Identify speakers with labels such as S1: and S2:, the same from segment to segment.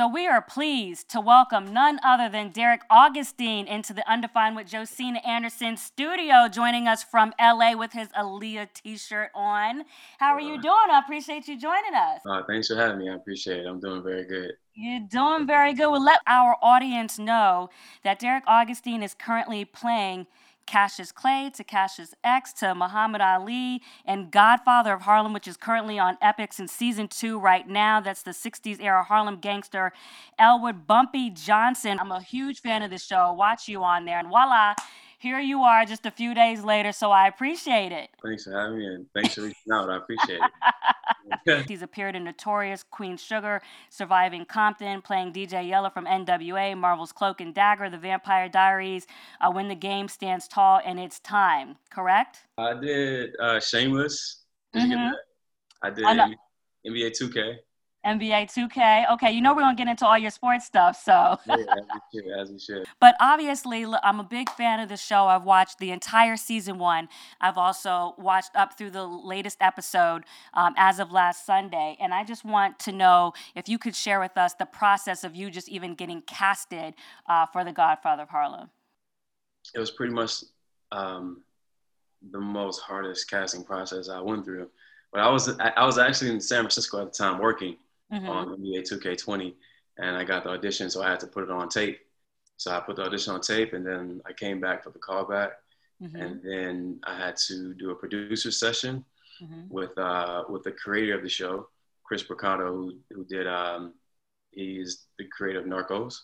S1: So we are pleased to welcome none other than Deric Augustine into the Undefined with Josina Anderson studio, joining us from LA with his Aaliyah t-shirt on. How are you doing? I appreciate you joining us.
S2: Uh, thanks for having me. I appreciate it. I'm doing very good.
S1: You're doing very good. We'll let our audience know that Deric Augustine is currently playing Cassius Clay to Cassius X to Muhammad Ali and Godfather of Harlem, which is currently on Epix in season two right now. That's the 60s era Harlem gangster Ellsworth Bumpy Johnson. I'm a huge fan of this show. Watch you on there. And voila, here you are just a few days later, so I appreciate it.
S2: Thanks for having me and thanks for reaching out. I appreciate
S1: it. He's appeared in Notorious, Queen Sugar, Surviving Compton, playing DJ Yella from NWA, Marvel's Cloak and Dagger, The Vampire Diaries, uh, When the Game Stands Tall, and It's Time, correct?
S2: I did uh, Shameless. Did mm-hmm. I did NBA 2K.
S1: NBA 2K. Okay, you know we're gonna get into all your sports stuff, so.
S2: yeah, as we should. As should.
S1: But obviously, I'm a big fan of the show. I've watched the entire season one. I've also watched up through the latest episode um, as of last Sunday, and I just want to know if you could share with us the process of you just even getting casted uh, for The Godfather of Harlem.
S2: It was pretty much um, the most hardest casting process I went through. But I was I was actually in San Francisco at the time working mm-hmm. on NBA 2K20, and I got the audition, so I had to put it on tape. So I put the audition on tape, and then I came back for the callback, mm-hmm. and then I had to do a producer session mm-hmm. with uh, with the creator of the show, Chris Brancato, who, who did um, he's the creator of Narcos.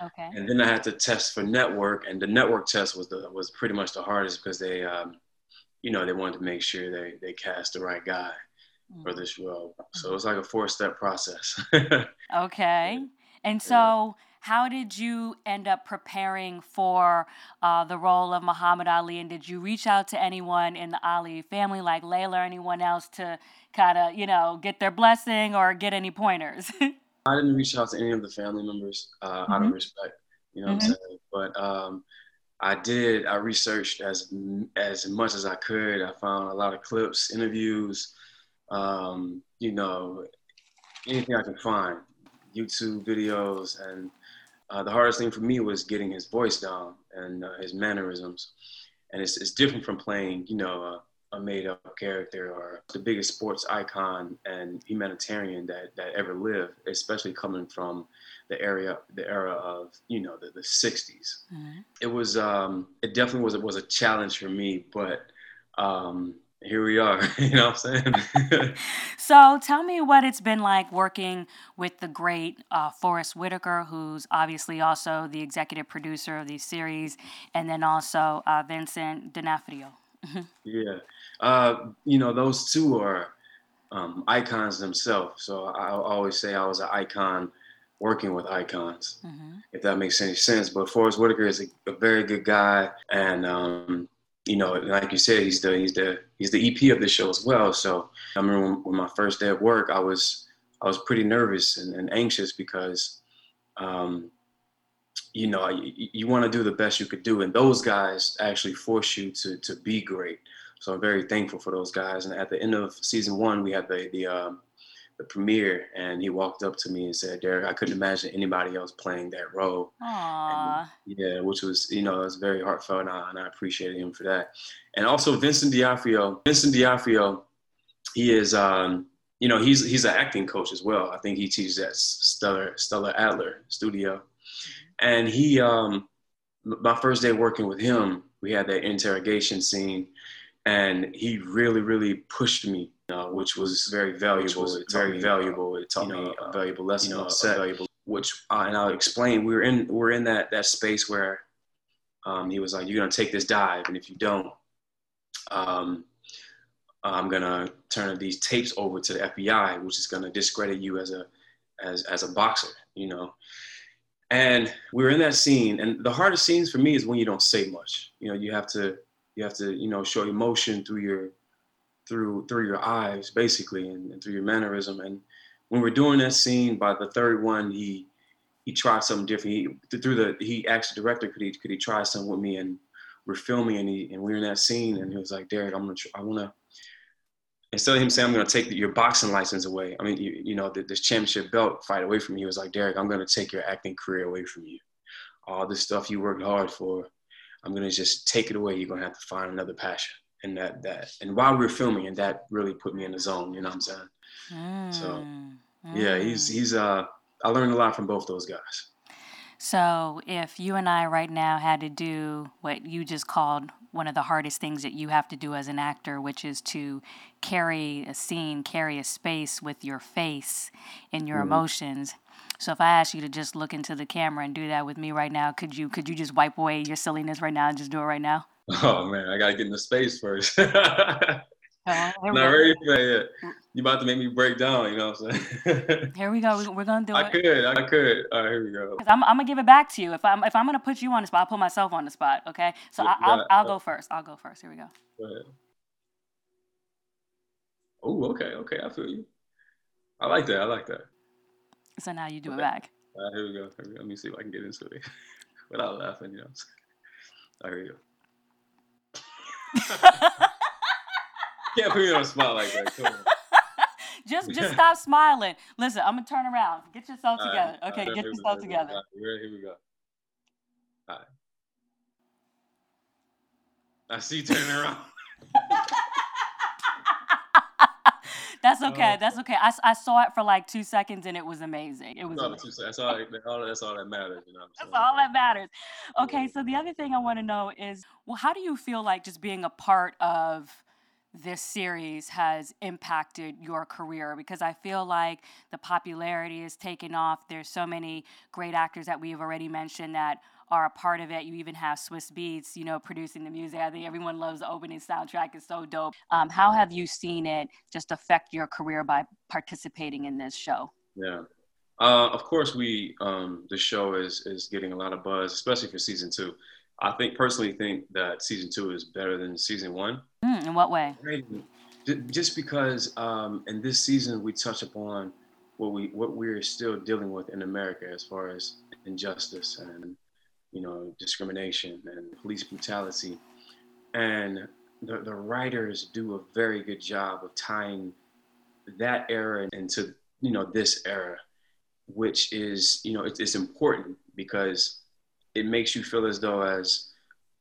S1: Okay.
S2: And then I had to test for network, and the network test was the was pretty much the hardest because they, um, you know, they wanted to make sure they they cast the right guy for this role. So it's like a four step process.
S1: okay. And so, how did you end up preparing for uh, the role of Muhammad Ali? And did you reach out to anyone in the Ali family, like Laila or anyone else, to kind of, you know, get their blessing or get any pointers?
S2: I didn't reach out to any of the family members uh, mm-hmm. out of respect, you know mm-hmm. what I'm mm-hmm. saying? But um, I did, I researched as, as much as I could. I found a lot of clips, interviews, um, you know, anything I can find, YouTube videos. And uh, the hardest thing for me was getting his voice down and uh, his mannerisms. And it's, it's different from playing, you know, a, a made up character or the biggest sports icon and humanitarian that, that ever lived, especially coming from the area, the era of, you know, the, the 60s. Mm-hmm. It was, um, it definitely was, it was a challenge for me, but um, here we are. you know what I'm saying?
S1: so tell me what it's been like working with the great uh, Forrest Whitaker, who's obviously also the executive producer of these series, and then also uh, Vincent D'Onofrio.
S2: yeah. Uh, you know, those two are um, icons themselves. So I always say I was an icon working with icons, mm-hmm. if that makes any sense. But Forrest Whitaker is a, a very good guy. And, um, you know, like you said, he's the he's the he's the EP of the show as well. So I remember when, when my first day at work, I was I was pretty nervous and, and anxious because, um, you know, you, you want to do the best you could do, and those guys actually force you to to be great. So I'm very thankful for those guys. And at the end of season one, we had the the um, the premiere, and he walked up to me and said, "Deric, I couldn't imagine anybody else playing that role."
S1: Aww.
S2: And, yeah, which was you know it was very heartfelt, and I, and I appreciated him for that. And also Vincent D'Onofrio. Vincent D'Onofrio, he is um, you know he's he's an acting coach as well. I think he teaches at Stella Stella Adler Studio, and he um, my first day working with him, we had that interrogation scene, and he really really pushed me uh, which was very valuable. Was very valuable. It taught you know, me a valuable lesson. You know, set, valuable, which uh, and I'll explain. We were in we are in that that space where um, he was like, "You're gonna take this dive, and if you don't, um, I'm gonna turn these tapes over to the FBI, which is gonna discredit you as a as as a boxer." You know. And we were in that scene, and the hardest scenes for me is when you don't say much. You know, you have to you have to you know show emotion through your through through your eyes basically and, and, through your mannerism and when we're doing that scene by the third one he he tried something different he through the he asked the director could he could he try something with me and we're filming and he and we're in that scene and he was like deric i'm gonna i want to instead of him saying, I'm to take your boxing license away, I mean, you, you know, this championship belt fight away from you, he was like, Deric, I'm to take your acting career away from you. All this stuff you worked hard for, I'm to just take it away. You're to have to find another passion. And that, that, and while we were filming, and that really put me in the zone, you know what I'm saying? Mm. So, yeah, he's, mm. he's, uh, I learned a lot from both those guys.
S1: So, if you and I right now had to do what you just called one of the hardest things that you have to do as an actor, which is to carry a scene, carry a space with your face and your mm-hmm. emotions. So if I ask you to just look into the camera and do that with me right now, could you could you just wipe away your silliness right now and just do it right now?
S2: Oh man, I gotta get in the space first. Oh, Not ready for that yet. You about to make me break down, you know what I'm saying?
S1: here we go. We're gonna do
S2: I it. I could, I could. All right, here we go.
S1: I'm, I'm gonna give it back to you. If I'm if I'm gonna put you on the spot, I'll put myself on the spot. Okay. So yeah, I, will I'll go first. I'll go first. Here we go. Go ahead.
S2: Oh, okay, okay. I feel you. I like that. I like that.
S1: So now you do okay. it back.
S2: All right, here we go. Here we go. Let me see if I can get into it without laughing. You know. All right, here we go. can't put me on a spot like that. Come on.
S1: just just stop smiling. Listen, I'm gonna turn around. Get yourself together. Right, okay, right, get yourself together.
S2: Right, here we go. All right. I see you turning around.
S1: that's okay. That's okay. I, I saw it for like two seconds and it was amazing. It was.
S2: Amazing. That's all. That's all that matters. You know.
S1: That's all that matters. Okay, so the other thing I want to know is, well, how do you feel like just being a part of this series has impacted your career because I feel like the popularity is taken off. There's so many great actors that we've already mentioned that are a part of it. You even have Swizz Beatz, you know, producing the music. I think everyone loves the opening soundtrack. It's so dope. Um, how have you seen it just affect your career by participating in this show?
S2: Yeah. Uh, of course, we um, the show is is getting a lot of buzz, especially for season two. I think personally think that season two is better than season one.
S1: Mm, in what way?
S2: Just because um, in this season we touch upon what we what we're still dealing with in America as far as injustice and you know discrimination and police brutality, and the, the writers do a very good job of tying that era into you know this era, which is you know it's, important because it makes you feel as though as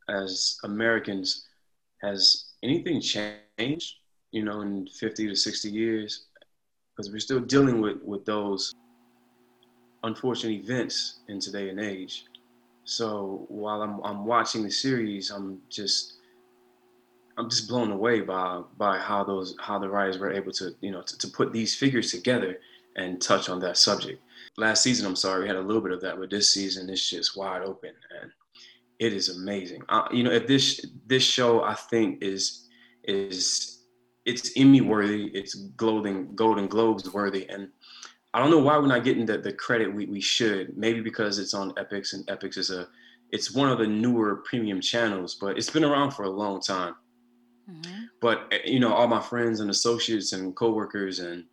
S2: as Americans has anything changed you know in 50 to 60 years? Because we're still dealing with with those unfortunate events in today and age so while I'm, I'm watching the series i'm just i'm just blown away by by how those how the writers were able to you know to, to put these figures together and touch on that subject last season, I'm sorry, we had a little bit of that, but this season it's just wide open and it is amazing. Uh, you know, if this this show I think is is it's Emmy worthy, it's Golden Golden Globes worthy, and I don't know why we're not getting the, the credit we, we should. Maybe because it's on Epix and Epix is a it's one of the newer premium channels, but it's been around for a long time. Mm-hmm. But eh, you know, all my friends and associates and coworkers and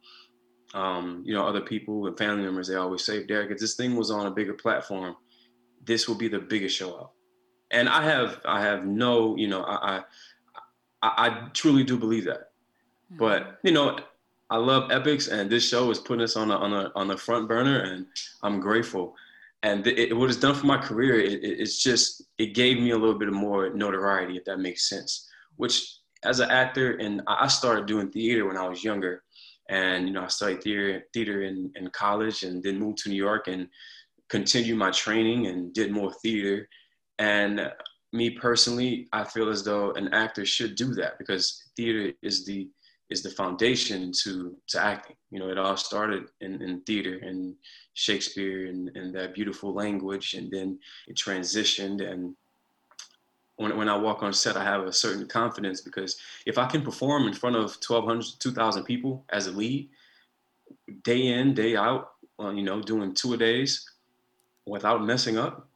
S2: um, you know, other people and family members, they always say, Derek, if this thing was on a bigger platform, this will be the biggest show out. And I have, I have no, you know, I, I, I truly do believe that. Mm-hmm. But you know, I love Epix, and this show is putting us on a, on a, on the front burner, and I'm grateful. And it, what it's done for my career, it, it's just it gave me a little bit of more notoriety, if that makes sense. Which, as an actor, and I started doing theater when I was younger, and, you know, I studied theater, theater in, in college and then moved to New York and continued my training and did more theater. And me personally, I feel as though an actor should do that because theater is the is the foundation to to acting. You know, it all started in, in theater and Shakespeare and, and that beautiful language, and then it transitioned and when, when I walk on set, I have a certain confidence because if I can perform in front of 1,200, 2,000 people as a lead, day in, day out, you know, doing two a days without messing up,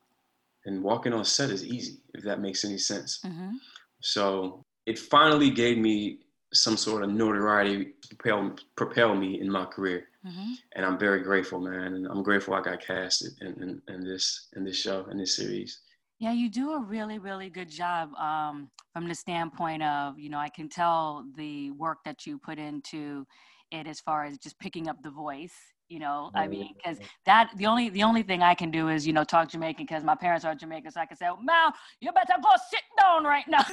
S2: and walking on set is easy, if that makes any sense. Mm-hmm. So it finally gave me some sort of notoriety propel, propel me in my career. Mm-hmm. And I'm very grateful, man. And I'm grateful I got casted in, in, in this in this show, in this series.
S1: Yeah, you do a really, really good job um, from the standpoint of, you know, I can tell the work that you put into it as far as just picking up the voice you know i mean because that the only the only thing i can do is you know talk jamaican because my parents are jamaican so i can say oh, mal you better go sit down right now.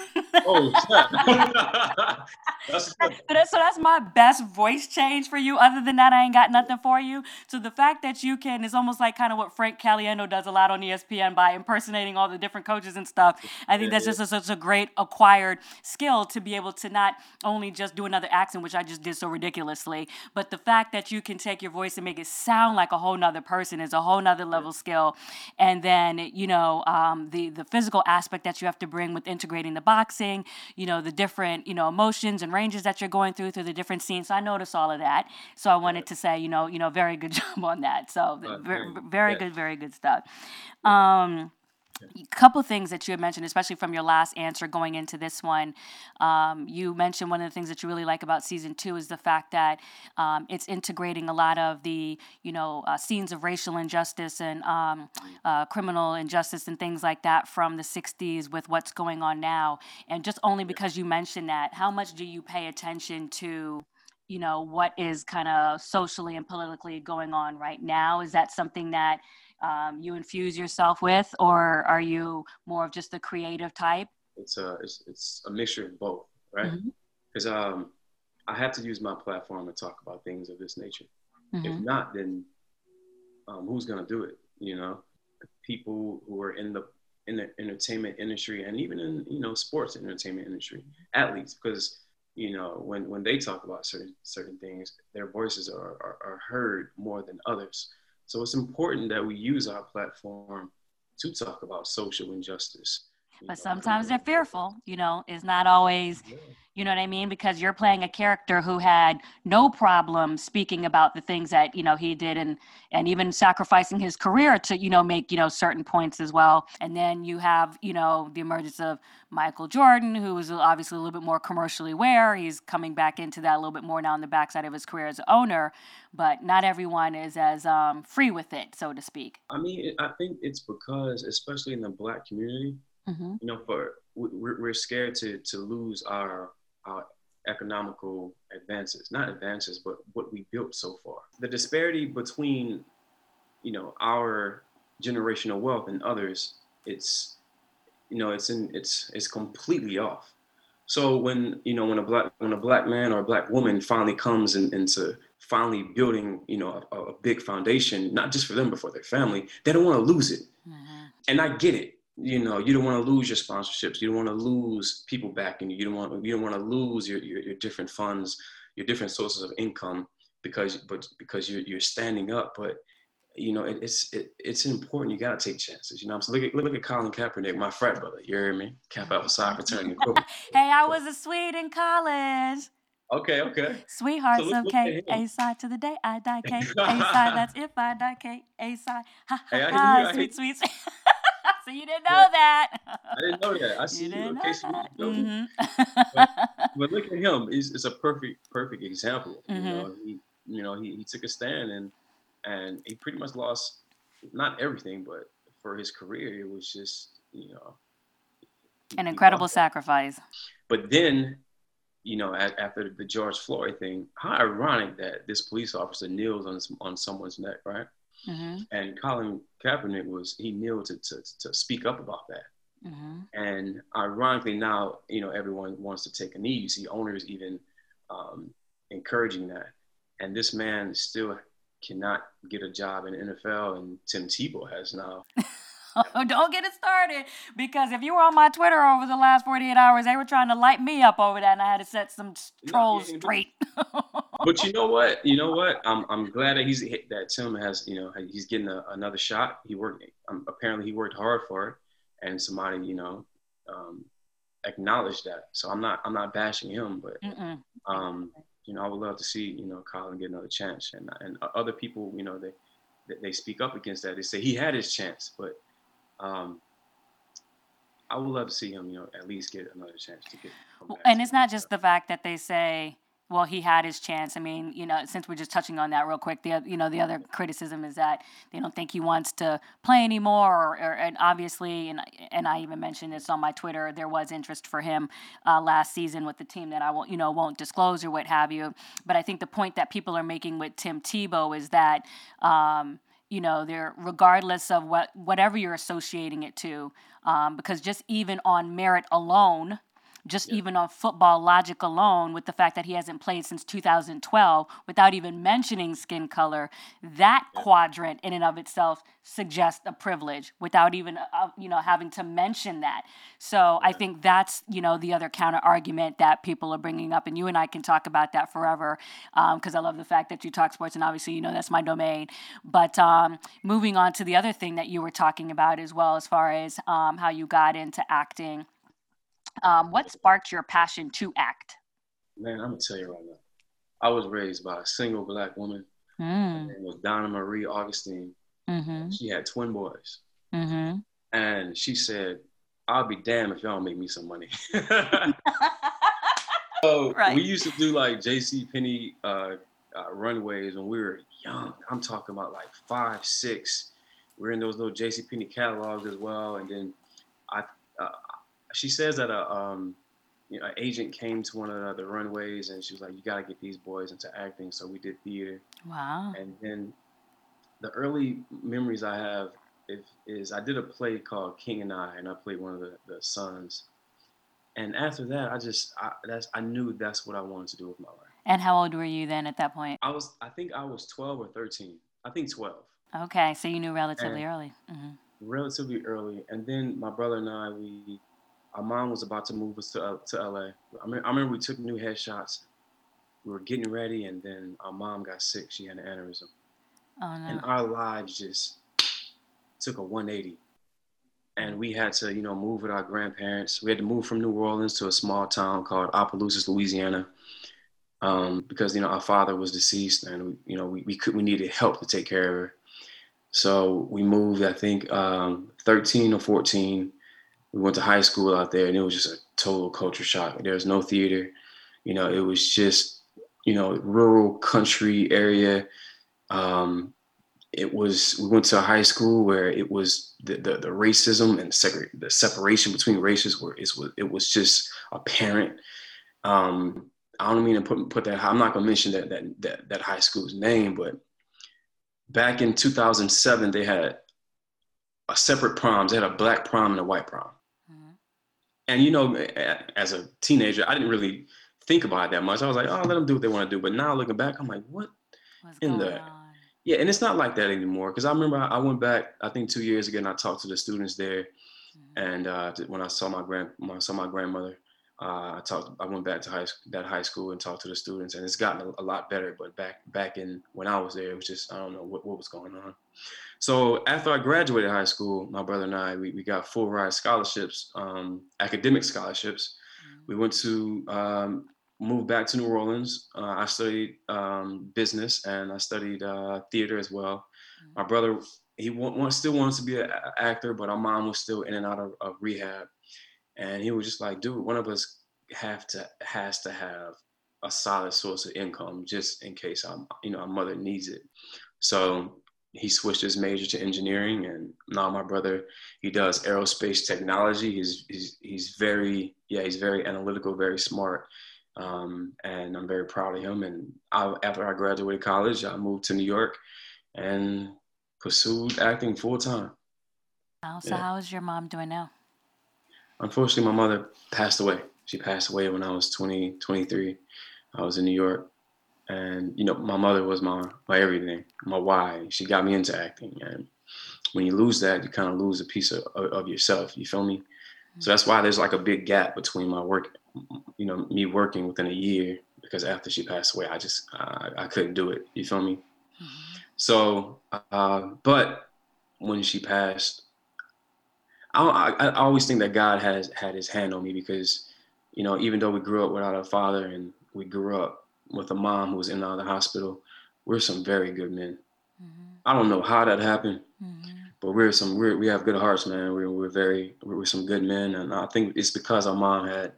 S1: Oh that's so, that's, so that's my best voice change for you other than that i ain't got nothing for you. So the fact that you can is almost like kind of what frank caliendo does a lot on espn by impersonating all the different coaches and stuff. I think that's just a, such a great acquired skill to be able to not only just do another accent which i just did so ridiculously but the fact that you can take your voice and make it sound like a whole nother person is a whole nother level skill. And then, you know, um, the, the physical aspect that you have to bring with integrating the boxing, you know, the different, you know, emotions and ranges that you're going through through the different scenes. So I noticed all of that. So I wanted to say, you know, you know, very good job on that. So very, very good, very good stuff. Um, a couple things that you had mentioned, especially from your last answer going into this one. Um, you mentioned one of the things that you really like about season two is the fact that um, it's integrating a lot of the, you know, uh, scenes of racial injustice and um, uh, criminal injustice and things like that from the 60s with what's going on now. And just only because you mentioned that, how much do you pay attention to? you know what is kind of socially and politically going on right now is that something that um, you infuse yourself with, or are you more of just the creative type?
S2: It's a it's, it's a mixture of both, right? Because mm-hmm. um, I have to use my platform to talk about things of this nature. Mm-hmm. If not, then um, who's gonna do it? You know, people who are in the in the entertainment industry and even in you know sports entertainment industry, athletes, because you know when when they talk about certain certain things, their voices are, are, are heard more than others. So it's important that we use our platform to talk about social injustice.
S1: But sometimes they're fearful, you know, it's not always. You know what I mean? Because you're playing a character who had no problem speaking about the things that, you know, he did and and even sacrificing his career to, you know, make, you know, certain points as well. And then you have, you know, the emergence of Michael Jordan, who was obviously a little bit more commercially aware. He's coming back into that a little bit more now on the backside of his career as owner, but not everyone is as um, free with it, so to speak.
S2: I mean, I think it's because, especially in the black community, mm-hmm. you know, for we're, we're scared to to lose our our economical advances, not advances, but what we built so far. The disparity between, you know, our generational wealth and others, it's, you know, it's in, it's, it's completely off. So when, you know, when a black, when a black man or a black woman finally comes in, into finally building, you know, a, a, big foundation, not just for them, but for their family, they don't want to lose it. Mm-hmm. And I get it you know you don't want to lose your sponsorships you don't want to lose people backing you you don't want you don't want to lose your, your, your different funds your different sources of income because but because you're, you're standing up but you know it, it's it, it's important you got to take chances you know i'm saying look at look at colin kaepernick my frat brother you hear me Kappa Alpha Psi fraternity
S1: hey i was a swede in college
S2: Okay, okay.
S1: Sweethearts, so okay. A side to the day I die K. A side, that's if I die K. A side, ha ha hey, ha, sweet, sweet, sweet. so you didn't know that.
S2: I didn't know that. I see you. you you mm-hmm. but, but, look at him. He's it's a perfect perfect example. Mm-hmm. You know, he you know he, he took a stand and and he pretty much lost not everything, but for his career, it was just you know
S1: an incredible sacrifice.
S2: But then, you know, after the George Floyd thing, how ironic that this police officer kneels on on someone's neck, right? Mm-hmm. And Colin Kaepernick was he kneeled to, to, to speak up about that. Mm-hmm. And ironically, now you know everyone wants to take a knee. You see owners even um, encouraging that, and this man still cannot get a job in the NFL, and Tim Tebow has now.
S1: don't get it started because if you were on my Twitter over the last 48 hours, they were trying to light me up over that, and I had to set some trolls no, straight.
S2: but you know what? You know what? I'm I'm glad that he's that Tim has you know he's getting a, another shot. He worked um, apparently he worked hard for it, and somebody you know um, acknowledged that. So I'm not I'm not bashing him, but um, you know I would love to see you know Colin get another chance, and and other people you know they they speak up against that. They say he had his chance, but um, I would love to see him, you know, at least get another chance to get.
S1: and it's not just the fact that they say well, he had his chance. I mean, you know, since we're just touching on that real quick, the you know the other criticism is that they don't think he wants to play anymore, or, or and obviously, and and I even mentioned this on my Twitter, there was interest for him uh, last season with the team that I won't you know won't disclose or what have you. But I think the point that people are making with Tim Tebow is that. Um, you know, they're regardless of what whatever you're associating it to, um, because just even on merit alone, just yeah. even on football logic alone, with the fact that he hasn't played since 2012, without even mentioning skin color, that yeah. quadrant in and of itself suggests a privilege without even uh, uh you know having to mention that. So yeah. I think that's you know the other counter argument that people are bringing up, and you and I can talk about that forever because um, I love the fact that you talk sports, and obviously you know that's my domain. But um, moving on to the other thing that you were talking about as well, as far as um, how you got into acting. Um, what sparked your passion to act?
S2: Man, I'm gonna tell you right now. I was raised by a single black woman. Mm. Her name was Donna Marie Augustine. Mm-hmm. She had twin boys, mm-hmm. and she said, "I'll be damned if y'all make me some money." so right. we used to do like J.C. Penney uh, uh, runways when we were young. I'm talking about like five, six. We are in those little J.C. Penney catalogs as well, and then I uh, she says that a um, you know, an agent came to one of the runways and she was like, "You got to get these boys into acting." So we did theater.
S1: Wow.
S2: And then the early memories I have is, is I did a play called King and I, and I played one of the, the sons. And after that, I just I, that's I knew that's what I wanted to do with my life.
S1: And how old were you then at that point?
S2: I was I think I was twelve or thirteen. I think twelve.
S1: Okay, so you knew relatively and early. Mm-hmm.
S2: Relatively early, and then my brother and I we our mom was about to move us to uh, to LA. I, mean, I remember we took new headshots. We were getting ready, and then our mom got sick. She had an aneurysm, oh, no. and our lives just took a 180. And we had to, you know, move with our grandparents. We had to move from New Orleans to a small town called Opelousas, Louisiana, um, because you know our father was deceased, and we, you know we we could we needed help to take care of her. So we moved, I think, um, 13 or 14 we went to high school out there and it was just a total culture shock. There was no theater. You know, it was just, you know, rural country area. Um, it was, we went to a high school where it was the, the, the racism and the, the separation between races where it was, it was just apparent. Um, I don't mean to put, put that, I'm not gonna mention that, that, that, that high school's name, but back in 2007, they had a separate proms. They had a black prom and a white prom and you know, as a teenager, I didn't really think about it that much. I was like, oh, let them do what they want to do. But now looking back, I'm like, what What's in the on? yeah? And it's not like that anymore. Because I remember I went back, I think two years ago, and I talked to the students there. Mm-hmm. And uh, when I saw my grand, when I saw my grandmother, uh, I talked. I went back to high that high school and talked to the students, and it's gotten a, a, lot better. But back back in when I was there, it was just I don't know what, what was going on. So after I graduated high school, my brother and I, we, we got full ride scholarships, um, academic scholarships. Mm-hmm. We went to um, move back to New Orleans. Uh, I studied um, business and I studied uh, theater as well. Mm-hmm. My brother, he want, still wants to be an actor, but our mom was still in and out of, of rehab. And he was just like, dude, one of us have to has to have a solid source of income just in case I'm, you know, our mother needs it. So he switched his major to engineering and now my brother he does aerospace technology he's he's, he's very yeah he's very analytical very smart um, and i'm very proud of him and I, after i graduated college i moved to new york and pursued acting full time
S1: so yeah. how is your mom doing now
S2: unfortunately my mother passed away. She passed away when i was 20 23 i was in new york and you know my mother was my my everything my why. She got me into acting and when you lose that you kind of lose a piece of, of yourself you feel me? So that's why there's like a big gap between my work you know me working within a year because after she passed away i just uh, i couldn't do it you feel me? Mm-hmm. so uh, but when she passed I, I, I always think that god has had his hand on me because you know even though we grew up without a father and we grew up with a mom who was in and out of the hospital. We're some very good men. Mm-hmm. I don't know how that happened, mm-hmm. but we're some we're, we have good hearts, man. We're we're very we're some good men, and I think it's because our mom had,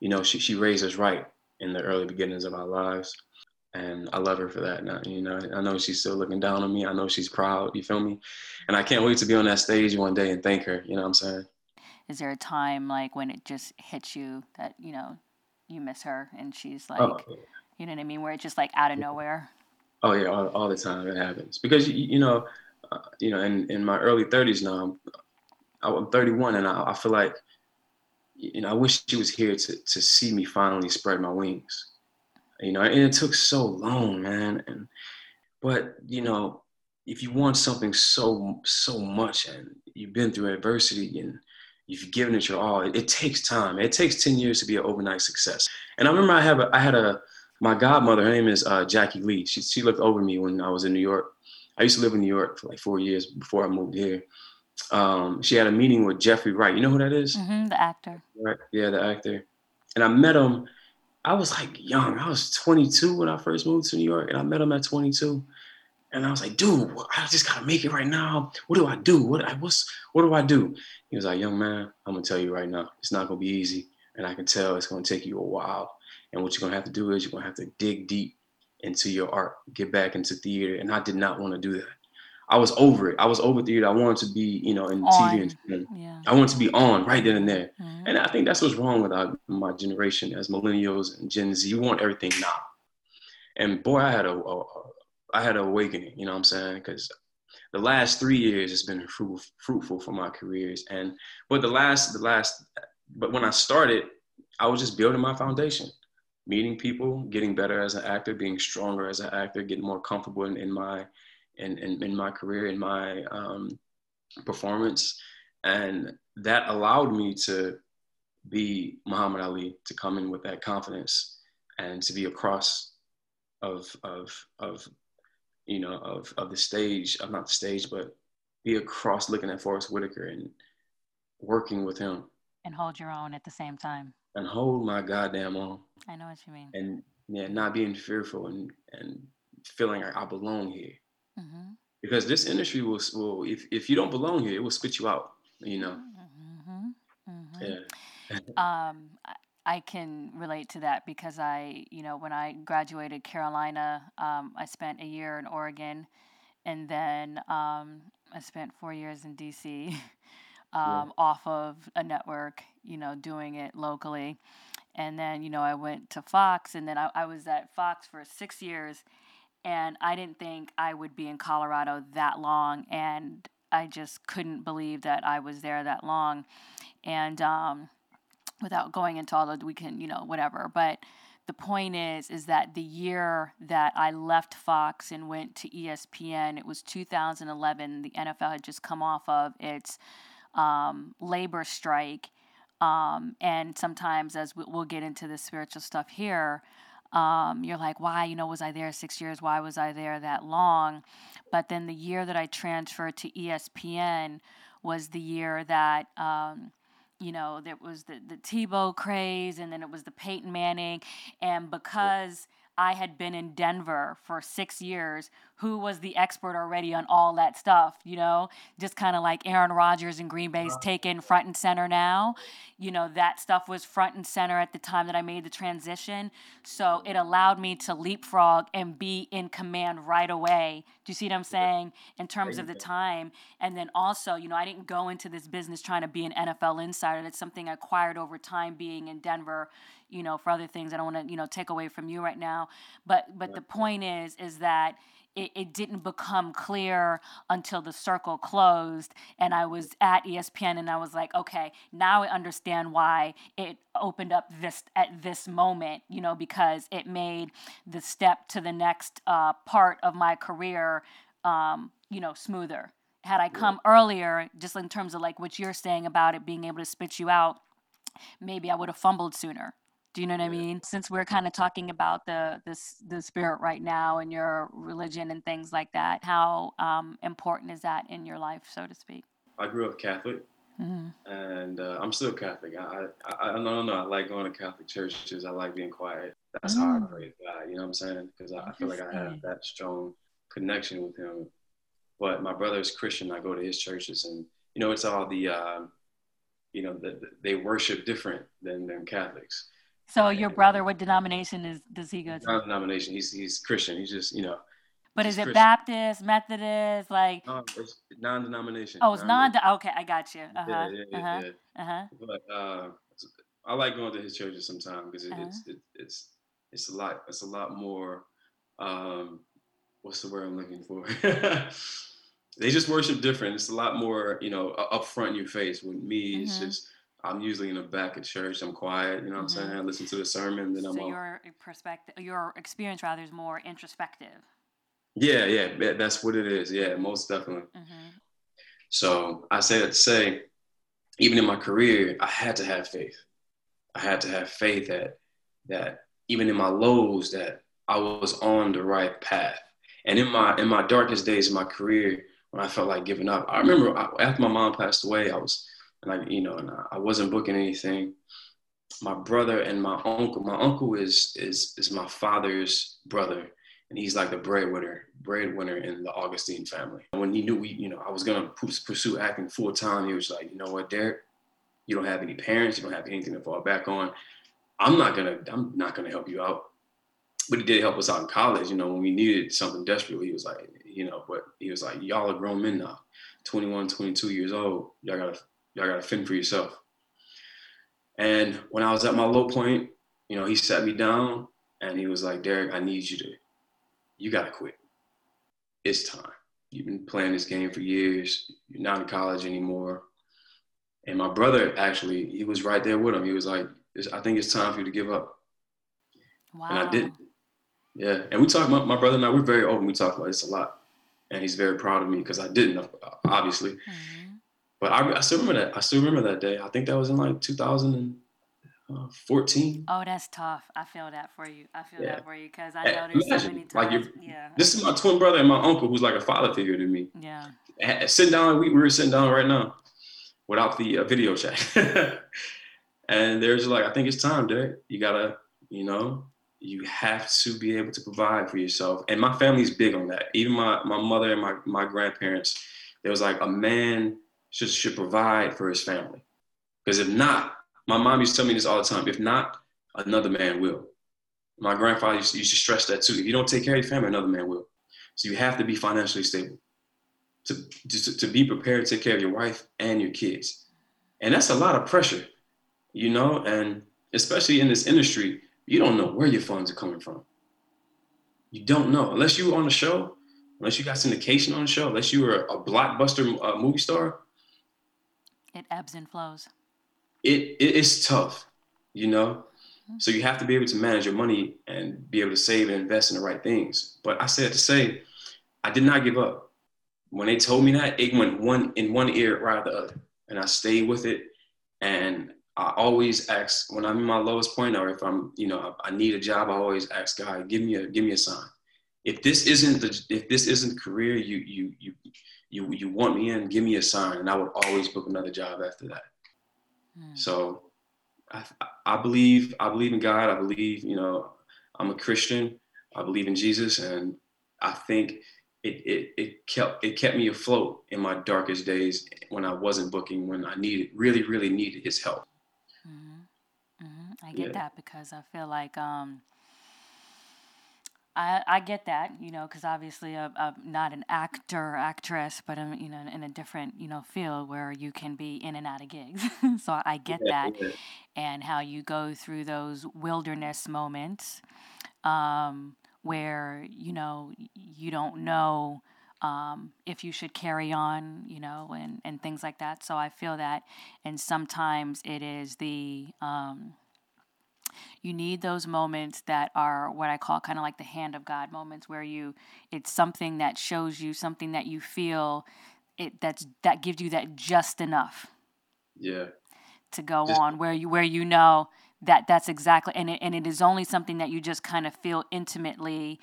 S2: you know, she she raised us right, in the early beginnings of our lives. And I love her for that. Now, you know, I know she's still looking down on me. I know she's proud. You feel me? And I can't wait to be on that stage one day and thank her. You know what I'm saying?
S1: Is there a time like when it just hits you that you know you miss her and she's like,
S2: Oh,
S1: you know what I mean, where it's just like out of nowhere?
S2: oh yeah, all, all the time it happens because you, you know, uh, you know, in, in my early 30s now, I'm, I'm 31, and I, I feel like, you know, I wish she was here to to see me finally spread my wings. You know, and it took so long, man. And but you know, if you want something so so much, and you've been through adversity, and you've given it your all, it, it takes time. It takes 10 years to be an overnight success. And I remember I have a, I had a my godmother. Her name is uh, Jackie Lee. She she looked over me when I was in New York. I used to live in New York for like four years before I moved here. Um, she had a meeting with Jeffrey Wright. You know who that is?
S1: hmm the actor.
S2: Right. Yeah, the actor. And I met him. I was like young. I was 22 when I first moved to New York, and I met him at 22. And I was like, dude, I just gotta make it right now. What do I do? What I what's what do I do? He was like, young man, I'm gonna tell you right now, it's not gonna be easy, and I can tell it's gonna take you a while. And what you're gonna have to do is you're gonna have to dig deep into your art, get back into theater. And I did not want to do that. I was over it. I was over theater. I wanted to be, you know, in
S1: On.
S2: TV and film.
S1: Yeah.
S2: I wanted to be on right then and there.
S1: Mhm.
S2: And I think that's what's wrong with our, my generation as millennials and Gen Z. You want everything now. And boy, I had a, a, a I had an awakening. You know what I'm saying? Because the last three years has been fruitful, fruitful for my careers. And but the last, the last, but when I started, I was just building my foundation, meeting people, getting better as an actor, being stronger as an actor, getting more comfortable in, in my in, in, in my career, in my um, performance. And that allowed me to be Muhammad Ali, to come in with that confidence and to be across of, of, of you know, of, of the stage, of not the stage, but be across looking at Forrest Whitaker and working with him
S1: And hold your own at the same time.
S2: and hold my goddamn own
S1: I know what you mean.
S2: and yeah, not being fearful and, and feeling like I belong here.
S1: Hmm
S2: Because this industry will, will if, if you don't belong here, it will spit you out, you know?
S1: hmm hmm
S2: Yeah.
S1: um, I- can relate to that because I, you know, when I graduated Carolina, um, I spent a year in Oregon, and then um, I spent four years in DC, um, off of a network, you know, doing it locally, and then you know I went to Fox, and then I, I was at Fox for six years, and I didn't think I would be in Colorado that long, and I just couldn't believe that I was there that long, and um, without going into all the we can you know whatever but the point is is that the year that i left fox and went to espn it was 2011 the nfl had just come off of its um, labor strike. Um, and sometimes as we, we'll get into the spiritual stuff here um, you're like why you know was i there six years? Why was i there that long? But then the year that i transferred to espn was the year that um, you know, there was the, the Tebow craze and then it was the Peyton Manning. And because I had been in Denver for six years, who was the expert already on all that stuff, you know? Just kind of like Aaron Rodgers and Green Bay's taken front and center now. You know, that stuff was front and center at the time that I made the transition. So it allowed me to leapfrog and be in command right away. Do you see what I'm saying? In terms of the time. And then also, you know, I didn't go into this business trying to be an NFL insider. That's something I acquired over time being in Denver, you know, for other things I don't want to, you know, take away from you right now. But but the point is is that it, it didn't become clear until the circle closed and I was at ESPN and I was like, okay, now I understand why it opened up this at this moment, you know, because it made the step to the next uh, part of my career, um, you know, smoother. Had I come earlier, just in terms of like what you're saying about it being able to spit you out, maybe I would have fumbled sooner. Do you know what I mean? Since we're kind of talking about the this the spirit right now and your religion and things like that, how um, important is that in your life, so to speak?
S2: I grew up Catholic,
S1: hmm
S2: and uh, I'm still Catholic. I, I, no, no. I like going to Catholic churches. I like being quiet. That's how I
S1: pray
S2: praise God. You know what I'm saying? Because I, I feel like I have that strong connection with Him. But my brother is Christian. I go to his churches, and you know, it's all the, um, you know, the, the- they worship different than than Catholics.
S1: So your brother, what denomination is does he go to?
S2: Non-denomination. He's he's Christian. He's just you know.
S1: But is it Christian. Baptist, Methodist, like?
S2: No, it's non-denomination.
S1: Oh, it's non. Okay, I got you. Uh huh.
S2: Yeah, yeah, uh-huh. yeah. Uh-huh. But uh, I like going to his churches sometimes because it, uh-huh. it's it, it's it's a lot. It's a lot more. Um, what's the word I'm looking for? they just worship different. It's a lot more, you know, upfront in your face. With me, mm-hmm. it's just I'm usually in the back of church. I'm quiet. You know what mm-hmm. I'm saying? I listen to the sermon. Then I'm.
S1: So your perspective, your experience rather, is more introspective.
S2: Yeah, yeah, that's what it is. Yeah, most definitely. Mm-hmm. So I say that to say, even in my career, I had to have faith. I had to have faith that that even in my lows, that I was on the right path. And in my in my darkest days in my career, when I felt like giving up, I remember after my mom passed away, I was like, you know, and I wasn't booking anything. My brother and my uncle. My uncle is is is my father's brother, and he's like the breadwinner, breadwinner in the Augustine family. When he knew we, you know, I was gonna pursue acting full time, he was like, you know what, Deric, you don't have any parents, you don't have anything to fall back on. I'm not gonna, I'm not gonna help you out. But he did help us out in college. You know, when we needed something desperately, he was like, you know, but he was like, y'all are grown men now, 21, 22 years old. Y'all gotta y'all got to fend for yourself. And when I was at my low point, you know, he sat me down and he was like, Deric, I need you to, you got to quit. It's time. You've been playing this game for years. You're not in college anymore. And my brother actually, he was right there with him. He was like, I think it's time for you to give up. Wow. And I didn't. Yeah. And we talk, my, my brother and I, we're very open. We talk about this a lot. And he's very proud of me because I didn't, obviously. Mm-hmm. But I, I, still remember that. I still remember that day. I think that was in like 2014.
S1: Oh, that's tough. I feel that for you. I feel yeah. that for you because I know there's Imagine, so many times. Like yeah.
S2: This is my twin brother and my uncle, who's like a father figure to me.
S1: Yeah.
S2: Eh, eh, sitting down, we, we were sitting down right now, without the uh, video chat, and they're like, I think it's time, Deric. You gotta, you know, you have to be able to provide for yourself. And my family's big on that. Even my my mother and my my grandparents. There was like a man should, should provide for his family. Because if not, my mom used to tell me this all the time if not, another man will. My grandfather used to, used to stress that too. If you don't take care of your family, another man will. So you have to be financially stable to, to, to be prepared to take care of your wife and your kids. And that's a lot of pressure, you know, and especially in this industry, you don't know where your funds are coming from. You don't know. Unless you were on the show, unless you got syndication on the show, unless you were a blockbuster uh, movie star,
S1: it ebbs and flows.
S2: It it is tough, you know. Mm-hmm. So you have to be able to manage your money and be able to save and invest in the right things. But I said to say, I did not give up. When they told me that, it went one in one ear right out the other, and I stayed with it. And I always ask when I'm in my lowest point, or if I'm, you know, I need a job. I always ask God, give me a give me a sign. If this isn't the if this isn't the career you you you you you want me in, give me a sign, and I would always book another job after that. Mm. So I, I believe I believe in God. I believe you know I'm a Christian. I believe in Jesus, and I think it, it, it kept it kept me afloat in my darkest days when I wasn't booking when I needed really really needed His help.
S1: Mm-hmm. Mm-hmm. I get yeah. that because I feel like um, I, I get that, you know, because obviously I'm, I'm, not an actor, actress, but I'm, you know, in a different, you know, field where you can be in and out of gigs. so I get that, and how you go through those wilderness moments, um, where you know you don't know um, if you should carry on, you know, and and things like that. So I feel that, and sometimes it is the um, you need those moments that are what I call kind of like the hand of God moments where you it's something that shows you something that you feel it that's that gives you that just enough.
S2: Yeah.
S1: To go just, on where you where you know that that's exactly and it, and it is only something that you just kind of feel intimately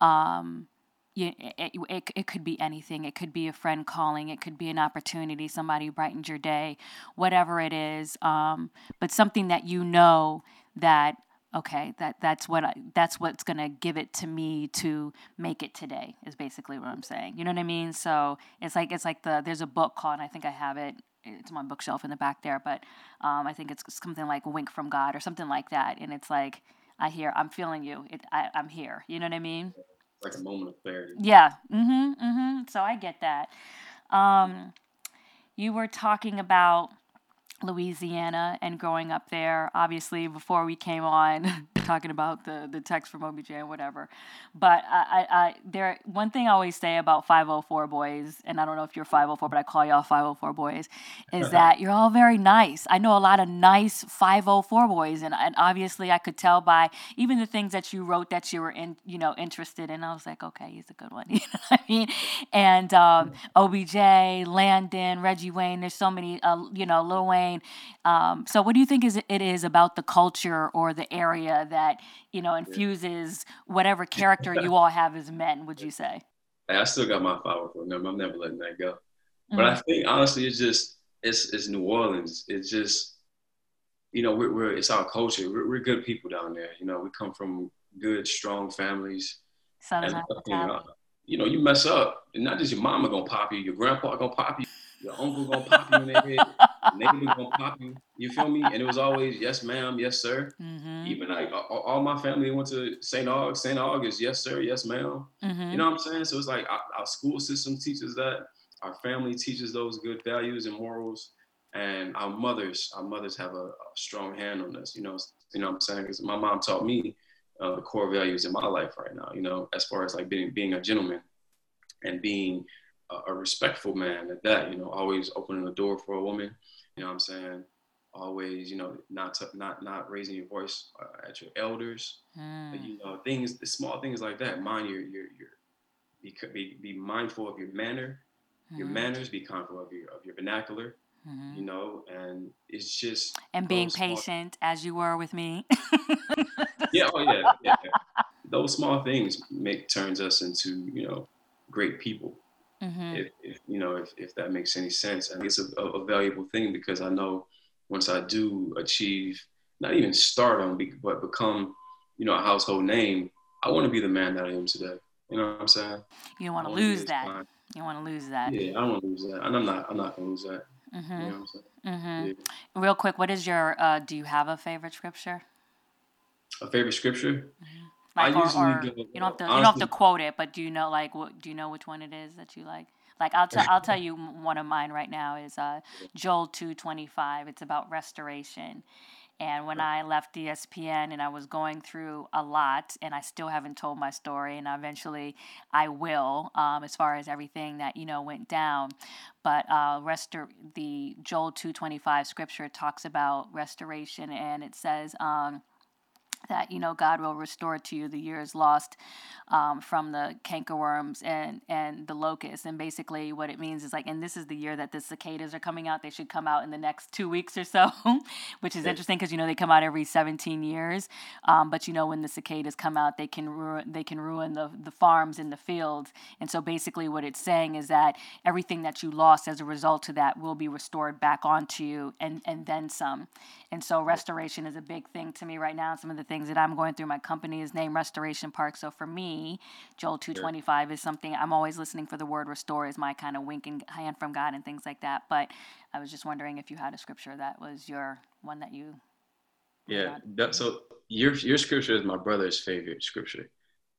S1: um you, it, it, it could be anything. It could be a friend calling. It could be an opportunity, somebody brightened your day, whatever it is. Um, but something that you know that okay that that's what I, that's what's going to give it to me to make it today is basically what i'm saying you know what i mean so it's like it's like the there's a book called and i think i have it it's on my bookshelf in the back there, but um, I think it's something like "Wink from God" or something like that, and it's like I hear, I'm feeling you. It, I, I'm here. You know what I mean?
S2: It's like a moment of clarity.
S1: Yeah. Mm-hmm. Mm-hmm. So I get that. Um, you were talking about Louisiana and growing up there. Obviously, before we came on, talking about the the text from OBJ or whatever. But I, I, I there one thing I always say about 504 boys, and I don't know if you're 504, but I call y'all 504 boys, is that you're all very nice. I know a lot of nice 504 boys, and, and obviously I could tell by even the things that you wrote that you were in, you know, interested in. I was like, okay, he's a good one. You know what I mean? And um, OBJ, Landon, Reggie Wayne. There's so many, uh, you know, Lil Wayne. Um, so what do you think is it is about the culture or the area that you know infuses whatever character you all have as men? Would you say?
S2: I still got my power for them. I'm never letting that go. Mm-hmm. But I think honestly, it's just it's it's New Orleans. It's just you know we're, we're it's our culture. We're, we're, good people down there. You know we come from good strong families.
S1: and, you, know,
S2: you know you mess up, and not just your mama gonna pop you, your grandpa gonna pop you your uncle gonna pop you in their head, neighbor gonna pop you. You feel me? And it was always yes, ma'am, yes, sir. Mm-hmm. Even like all, my family went to St. Aug. St. August, yes, sir, yes, madam mm-hmm. You know what I'm saying? So it's like our, our, school system teaches that. Our family teaches those good values and morals, and our mothers, our mothers have a, a strong hand on us. You know, you know what I'm saying? Because my mom taught me uh, the core values in my life right now. You know, as far as like being being a gentleman and being a, respectful man at that, you know, always opening the door for a woman, you know what I'm saying? Always, you know, not to, not not raising your voice uh, at your elders, mm. you know, things, the small things like that. Mind your your your be be, be mindful of your manner, mm. your hmm. manners. Be mindful of your of your vernacular. Mm-hmm. You know, and it's just
S1: and being patient as you were with me.
S2: yeah, oh yeah, yeah, yeah. Those small things make turns us into you know great people. Mm-hmm. If, if, you know if, if that makes any sense. I think it's a, a, valuable thing because I know once I do achieve not even stardom but become you know a household name, I want to be the man that I am today. You know what I'm saying?
S1: You don't want to lose that. You want to lose that.
S2: Yeah, I don't want to lose that, and I'm not. I'm not gonna lose that. Mm-hmm. You know what I'm saying?
S1: mm-hmm. yeah. Real quick, what is your? Uh, do you have a favorite scripture?
S2: A favorite scripture?
S1: Mm-hmm. Like, I or, usually or go, you don't have to honestly, you don't have to quote it, but do you know like what do you know which one it is that you like? Like I'll tell I'll tell you one of mine right now is uh, Joel two twenty five. It's about restoration. And when I left ESPN and I was going through a lot, and I still haven't told my story, and eventually I will, um, as far as everything that you know went down. But uh, restor- the Joel two twenty five scripture talks about restoration, and it says. Um, that you know God will restore to you the years lost um, from the cankerworms and and the locusts. And basically, what it means is like, and this is the year that the cicadas are coming out. They should come out in the next two weeks or so, which is interesting because you know they come out every 17 years. Um, but you know when the cicadas come out, they can ruin they can ruin the the farms and the fields. And so basically, what it's saying is that everything that you lost as a result to that will be restored back onto you, and and then some. And so restoration is a big thing to me right now. Some of the things that I'm going through, my company is named Restoration Park. So for me, Joel 225 is something I'm always listening for the word restore is my kind of winking hand from God and things like that. But I was just wondering if you had a scripture that was your one that you.
S2: Yeah, that, so your your scripture is my brother's favorite scripture.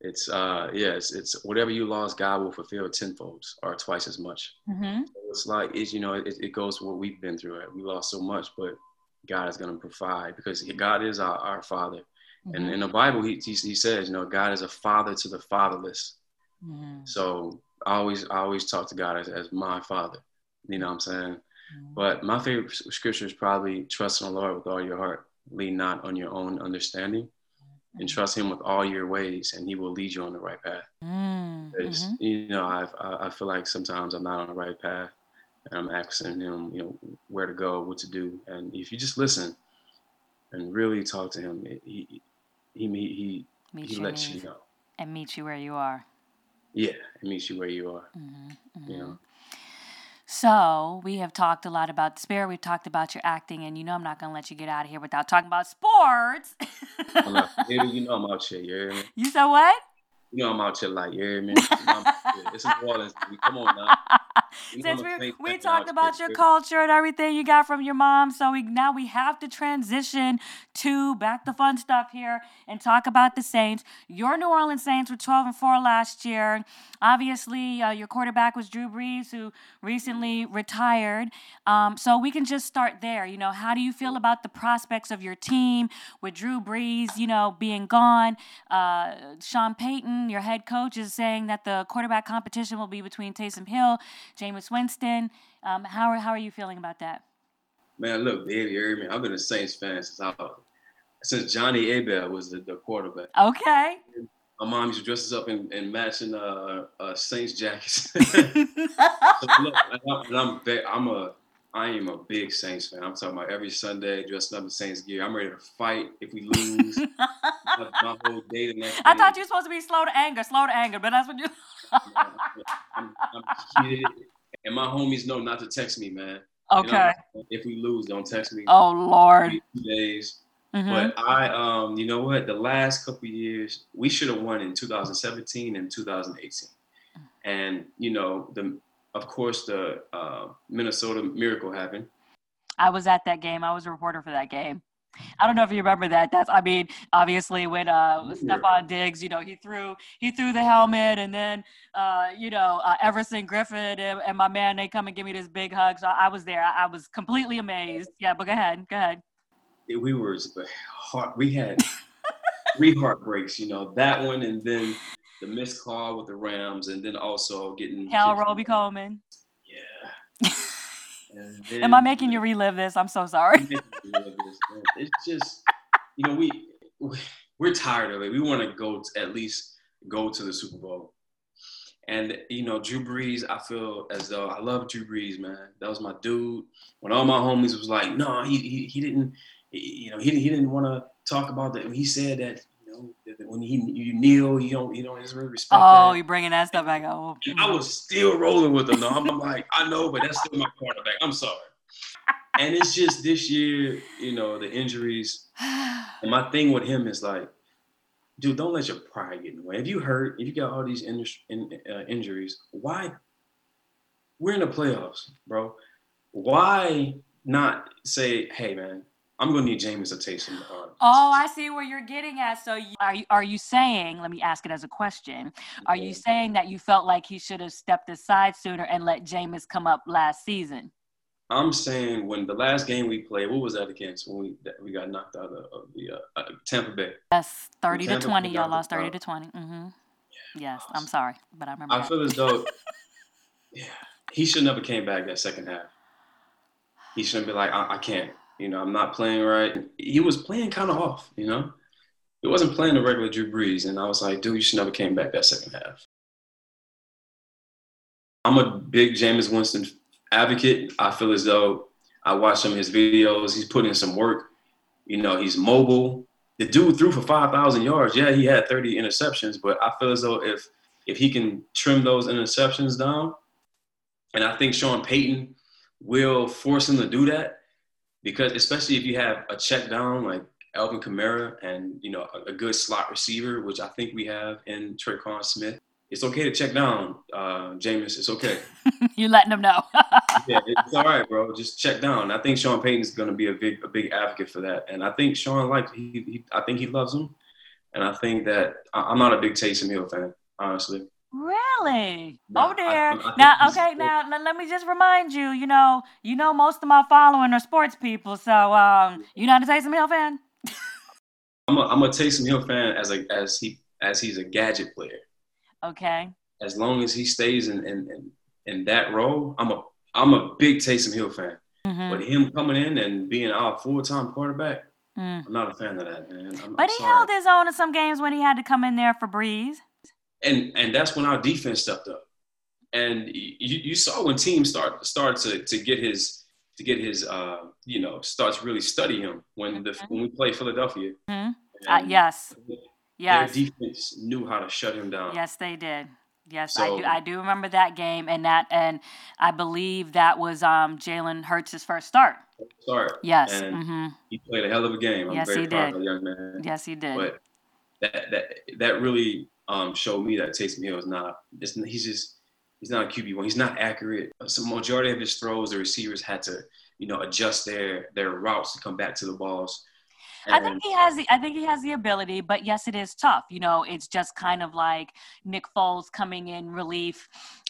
S2: It's uh yes, yeah, it's, it's, whatever you lost, God will fulfill tenfold or twice as much. Mm-hmm. So it's like it's you know it, it goes what we've been through. Right? We lost so much, but God is going to provide because God is our, our Father. Mm-hmm. And in the Bible, he, he, he, says, you know, God is a father to the fatherless. Mm-hmm. So I always I always talk to God as, as my Father. You know what I'm saying? Mm-hmm. But my favorite scripture is probably trust in the Lord with all your heart, lean not on your own understanding, and mm-hmm. trust Him with all your ways, and He will lead you on the right path. Mm-hmm. You know, I've, I feel like sometimes I'm not on the right path, and I'm asking him, you know, where to go, what to do. And if you just listen and really talk to him, he he he he, he lets you know
S1: and meets you where you are.
S2: Yeah, it meets you where you are. Mm-hmm, mm-hmm. You know.
S1: So we have talked a lot about spirit. We've talked about your acting, and you know I'm not gonna let you get out of here without talking about sports.
S2: you know I'm out here. You hear me?
S1: You said what?
S2: You know I'm out here like, you hear me? it's New Orleans. Come on now.
S1: since we we talked about your culture and everything you got from your mom, so we now we have to transition to back the fun stuff here and talk about the Saints. Your New Orleans Saints were 12 and 4 last year. Obviously, uh, your quarterback was Drew Brees, who recently retired. Um, so we can just start there. You know, how do you feel about the prospects of your team with Drew Brees, you know, being gone? Uh, Sean Payton, your head coach, is saying that the quarterback competition will be between Taysom Hill, Jameis Winston. Um, how, are, how are you feeling about that?
S2: Man, look, baby, man, I've been a Saints fan since I, since Johnny Hebert was the, the quarterback.
S1: Okay.
S2: My mom used to dress us up in, in matching uh, uh, Saints jackets. so look, I'm, I'm, I'm a I am a big Saints fan. I'm talking about every Sunday dressing up in Saints gear. I'm ready to fight if we lose. my whole day the next
S1: I thought you were supposed to be slow to anger, slow to anger, but that's what you.
S2: I'm, I'm heated, and my homies know not to text me, man.
S1: Okay.
S2: You know, if we lose, don't text me.
S1: Oh Lord.
S2: Two days. Mm-hmm. But I, um, you know what? The last couple years, we should have won in 2017 and 2018, and you know the of course, the uh, Minnesota Miracle happened.
S1: I was at that game. I was a reporter for that game. I don't know if you remember that. That's I mean, obviously when uh Stefon Diggs, you know, he threw he threw the helmet and then uh, you know, uh, Everson Griffen and, and, my man they come and give me this big hug. So I, was there. I, I, was completely amazed. Yeah, but go ahead. Go ahead.
S2: We were heart we had three heartbreaks, you know, that one and then the missed call with the Rams, and then also getting
S1: Cal Robey-Coleman.
S2: Yeah.
S1: then, Am I making you relive this? I'm so sorry.
S2: it's just, you know, we we're tired of it. We want to go to at least go to the Super Bowl. And you know, Drew Brees, I feel as though I love Drew Brees, man. That was my dude. When all my homies was like, no, he he, he didn't, he, you know, he, he didn't want to talk about that. He said that when he you kneel, you don't you don't really respect.
S1: Oh,
S2: that.
S1: you're bringing that stuff back up.
S2: I was still rolling with him. Though. I'm, I'm like, I know, but that's still my quarterback. I'm sorry. and it's just this year, you know, the injuries. And my thing with him is like, dude, don't let your pride get in the way. If you hurt, if you got all these in, in, uh, injuries, why? We're in the playoffs, bro. Why not say, hey, man, I'm gonna need Jameis to take some. Uh,
S1: oh, I see where you're getting at. So, you, are you are you saying? Let me ask it as a question. Are you saying that you felt like he should have stepped aside sooner and let Jameis come up last season?
S2: I'm saying when the last game we played, what was that against? When we we got knocked out of, of the uh, uh, Tampa Bay.
S1: Yes, thirty to twenty. Y'all lost thirty to twenty. Mm-hmm. Yeah, yes, I'm sorry, but I remember.
S2: I
S1: that.
S2: feel as though, yeah, he should never came back that second half. He shouldn't be like, I, I can't. You know, I'm not playing right. He was playing kind of off, you know? He wasn't playing the regular Drew Brees. And I was like, dude, you should never came back that second half. I'm a big Jameis Winston advocate. I feel as though I watch some of his videos. He's putting in some work. You know, he's mobile. The dude threw for 5,000 yards. Yeah, he had 30 interceptions, but I feel as though if if he can trim those interceptions down, and I think Sean Payton will force him to do that, because especially if you have a check down like Alvin Kamara and you know a, a good slot receiver, which I think we have in Tre'Quan Smith. It's okay to check down, uh, Jameis. It's okay.
S1: You're letting them know.
S2: yeah, it's all right, bro. Just check down. I think Sean Payton is going to be a big, a big advocate for that, and I think Sean likes. he, he I think he loves him, and I think that I'm not a big Taysom Hill fan, honestly.
S1: Really? No, oh dear. I, I now, okay. Now, let me just remind you. You know, you know, most of my following are sports people. So, um, you not a Taysom Hill fan?
S2: I'm a, I'm a Taysom Hill fan as a as he as he's a gadget player.
S1: Okay.
S2: As long as he stays in in, in, in that role, I'm a I'm a big Taysom Hill fan. Mm-hmm. But him coming in and being our full time quarterback, mm. I'm not a fan of that, man. I'm,
S1: but
S2: I'm
S1: he held his own in some games when he had to come in there for Brees
S2: and and that's when our defense stepped up. And you, you saw when teams start start to to get his to get his uh, you know starts really study him when the mm-hmm. when we play Philadelphia.
S1: Mm-hmm. Uh, yes. Yes.
S2: Their defense knew how to shut him down.
S1: Yes, they did. Yes, so, I do. I do remember that game, and that, and I believe that was um, Jalen Hurts' first start.
S2: Start.
S1: Yes.
S2: Mm-hmm. he played a hell of a game. I'm
S1: yes,
S2: very
S1: he
S2: proud
S1: did.
S2: of the young man.
S1: Yes, he did.
S2: But that that that really um, showed me that Taysom Hill is not. he's just He's not a QB one. He's not accurate. Some majority of his throws, the receivers had to, you know, adjust their their routes to come back to the balls.
S1: And I think he has the I think he has the ability, but yes, it is tough. You know, it's just kind of like Nick Foles coming in relief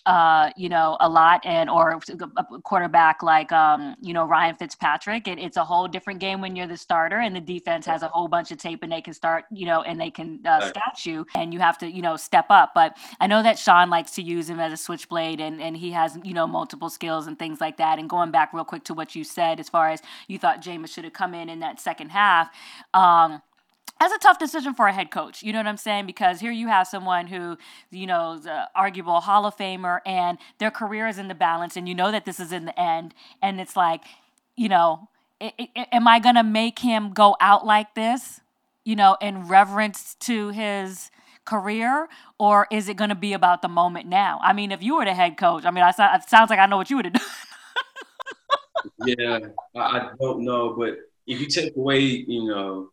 S1: uh, you know, a lot and or a quarterback like um, you know Ryan Fitzpatrick. It, it's a whole different game when you're the starter and the defense has a whole bunch of tape and they can start, you know, and they can uh, scout you and you have to, you know, step up. But I know that Sean likes to use him as a switchblade and and he has you know multiple skills and things like that. And going back real quick to what you said as far as you thought Jameis should have come in in that second half. Um, that's a tough decision for a head coach. You know what I'm saying? Because here you have someone who, you know, is arguable Hall of Famer and their career is in the balance, and you know that this is in the end. And it's like, you know, am I going to make him go out like this, you know, in reverence to his career, or is it going to be about the moment now? I mean, if you were the head coach, I mean, I, it sounds like I know what you would have done.
S2: yeah, I don't know, but if you take away, you know,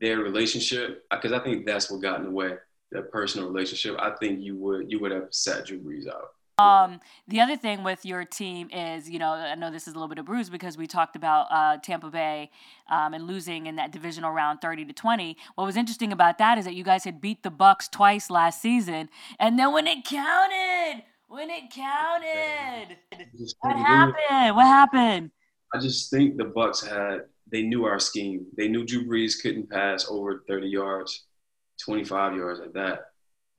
S2: their relationship because I think that's what got in the way that personal relationship. I think you would you would have sat Drew Brees out.
S1: Um, the other thing with your team is, you know, I know this is a little bit of bruise because we talked about uh, Tampa Bay um, and losing in that divisional round, thirty to twenty. What was interesting about that is that you guys had beat the Bucks twice last season, and then when it counted, when it counted, what happened? What happened?
S2: I just think the Bucks had they knew our scheme. They knew Drew Brees couldn't pass over 30 yards, 25 yards at that.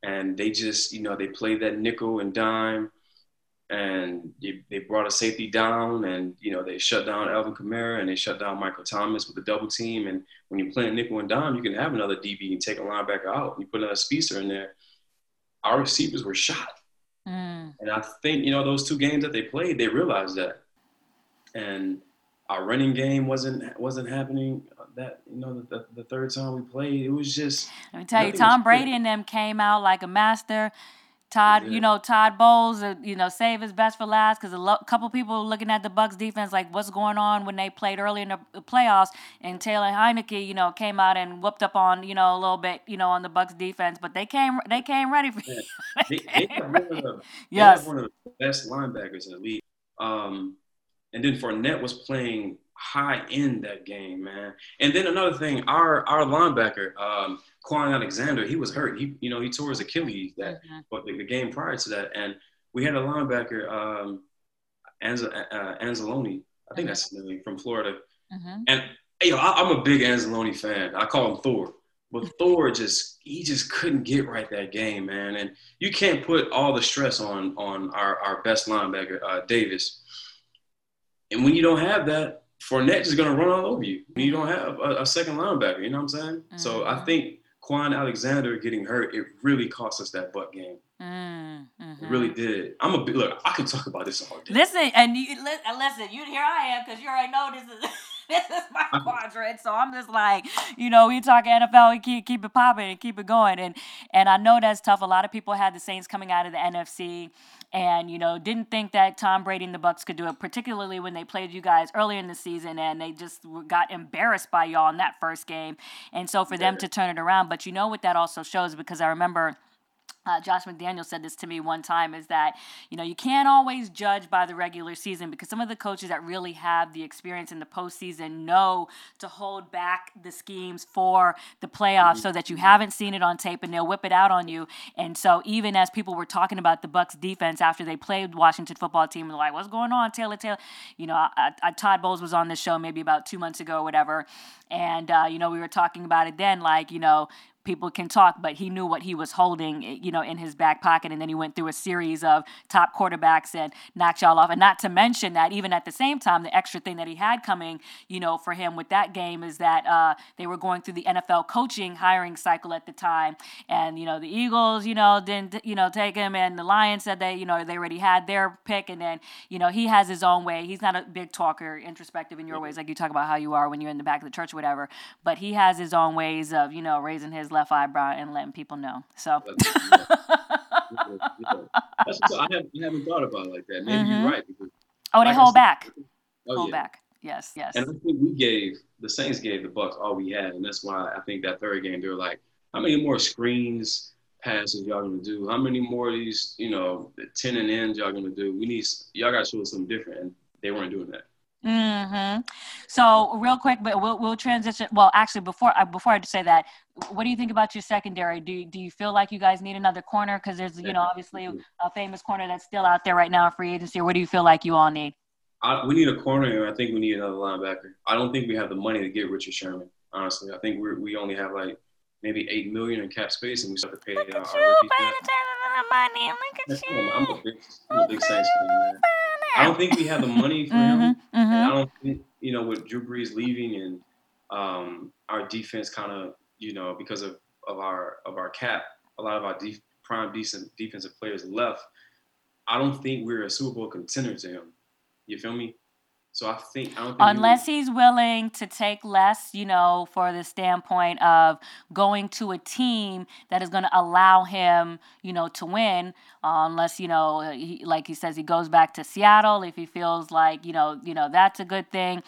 S2: And they just, you know, they played that nickel and dime and they brought a safety down and, you know, they shut down Alvin Kamara and they shut down Michael Thomas with a double team. And when you play a nickel and dime, you can have another DB and take a linebacker out. You put another speedster in there. Our receivers were shot. Mm. And I think, you know, those two games that they played, they realized that. And – our running game wasn't wasn't happening. That you know the, the, the third time we played, it was just.
S1: Let me tell you, Tom Brady and them came out like a master. Todd, yeah. you know Todd Bowles, uh, you know save his best for last because a lo- couple people looking at the Bucks defense like what's going on when they played early in the playoffs and Taylor Heinicke, you know, came out and whooped up on you know a little bit, you know, on the Bucks defense, but they came they came ready for. Yeah.
S2: they, they, they, one of the, yes. one of the best linebackers in the league. Um, and then Fournette was playing high end that game, man. And then another thing, our our linebacker, um, Kwon Alexander, he was hurt. He, you know, he tore his Achilles that, mm-hmm. but the, the, game prior to that, and we had a linebacker, um, Anz- uh, Anzalone, I think mm-hmm. that's his name, from Florida. Mm-hmm. And you know, I, am a big Anzalone fan. I call him Thor. But Thor just he just couldn't get right that game, man. And you can't put all the stress on on our, our best linebacker, uh, Davis. And when you don't have that, Fournette is going to run all over you. You don't have a, a second linebacker, you know what I'm saying? Mm-hmm. So I mm-hmm. think Kwon Alexander getting hurt, it really cost us that butt game. Mm-hmm. It really did. I'm a look. I could talk about this all day.
S1: Listen, and you listen. You here I am because you already know this is. this is my quadrant. So I'm just like, you know, we talk NFL, we keep keep it popping and keep it going. And and I know that's tough. A lot of people had the Saints coming out of the NFC and you know didn't think that Tom Brady and the Bucks could do it, particularly when they played you guys earlier in the season and they just got embarrassed by y'all in that first game. And so for them to turn it around, but you know what that also shows because I remember uh, Josh McDaniel said this to me one time is that, you know, you can't always judge by the regular season because some of the coaches that really have the experience in the postseason know to hold back the schemes for the playoffs so that you haven't seen it on tape and they'll whip it out on you. And so even as people were talking about the Bucks defense after they played Washington football team, they're like, what's going on, Taylor Taylor? You know, I, I, Todd Bowles was on this show maybe about two months ago or whatever. And, uh, you know, we were talking about it then, like, you know, people can talk, but he knew what he was holding, eh, you know, in his back pocket. And then he went through a series of top quarterbacks and knocked y'all off. And not to mention that even at the same time, the extra thing that he had coming, you know, for him with that game is that uh, they were going through the NFL coaching hiring cycle at the time. And, you know, the Eagles, you know, didn't, you know, take him. And the Lions said they, you know, they already had their pick. And then, you know, he has his own way. He's not a big talker, introspective in your ways, like you talk about how you are when you're in the back of the church or whatever. But he has his own ways of, you know, raising his left eyebrow and letting people know. So.
S2: That's I, haven't, I haven't thought about it like that. Maybe mm-hmm. you're right. Because
S1: oh, they hold back. Oh, hold yeah. back. Yes, yes.
S2: And I think we gave the Saints gave the Bucks all we had, and that's why I think that third game they were like, how many more screens, passes y'all gonna do? How many more of these, you know, the ten and ends y'all gonna do? We need y'all got to show us something different, and they weren't doing that.
S1: Mm-hmm. So real quick, but we'll we'll transition. Well, actually, before I before I say that, what do you think about your secondary? Do you, do you feel like you guys need another corner? Because there's you know obviously a famous corner that's still out there right now, free agency. Or what do you feel like you all need?
S2: I, we need a corner, and I think we need another linebacker. I don't think we have the money to get Richard Sherman. Honestly, I think we we only have like maybe eight million in cap space, and we still have to pay Look at our, our rookies. Money. Look at you. I'm a big, I'm a big Saints fan, man. I don't think we have the money for mm-hmm, him. Mm-hmm. I don't think you know with Drew Brees leaving and um, our defense kind of you know because of, of our of our cap, a lot of our def- prime decent defensive players left. I don't think we're a Super Bowl contender to him. You feel me? So I think I don't think
S1: unless he he's willing to take less, you know, for the standpoint of going to a team that is going to allow him, you know, to win. Uh, unless you know, he, like he says, he goes back to Seattle if he feels like you know, you know, that's a good thing.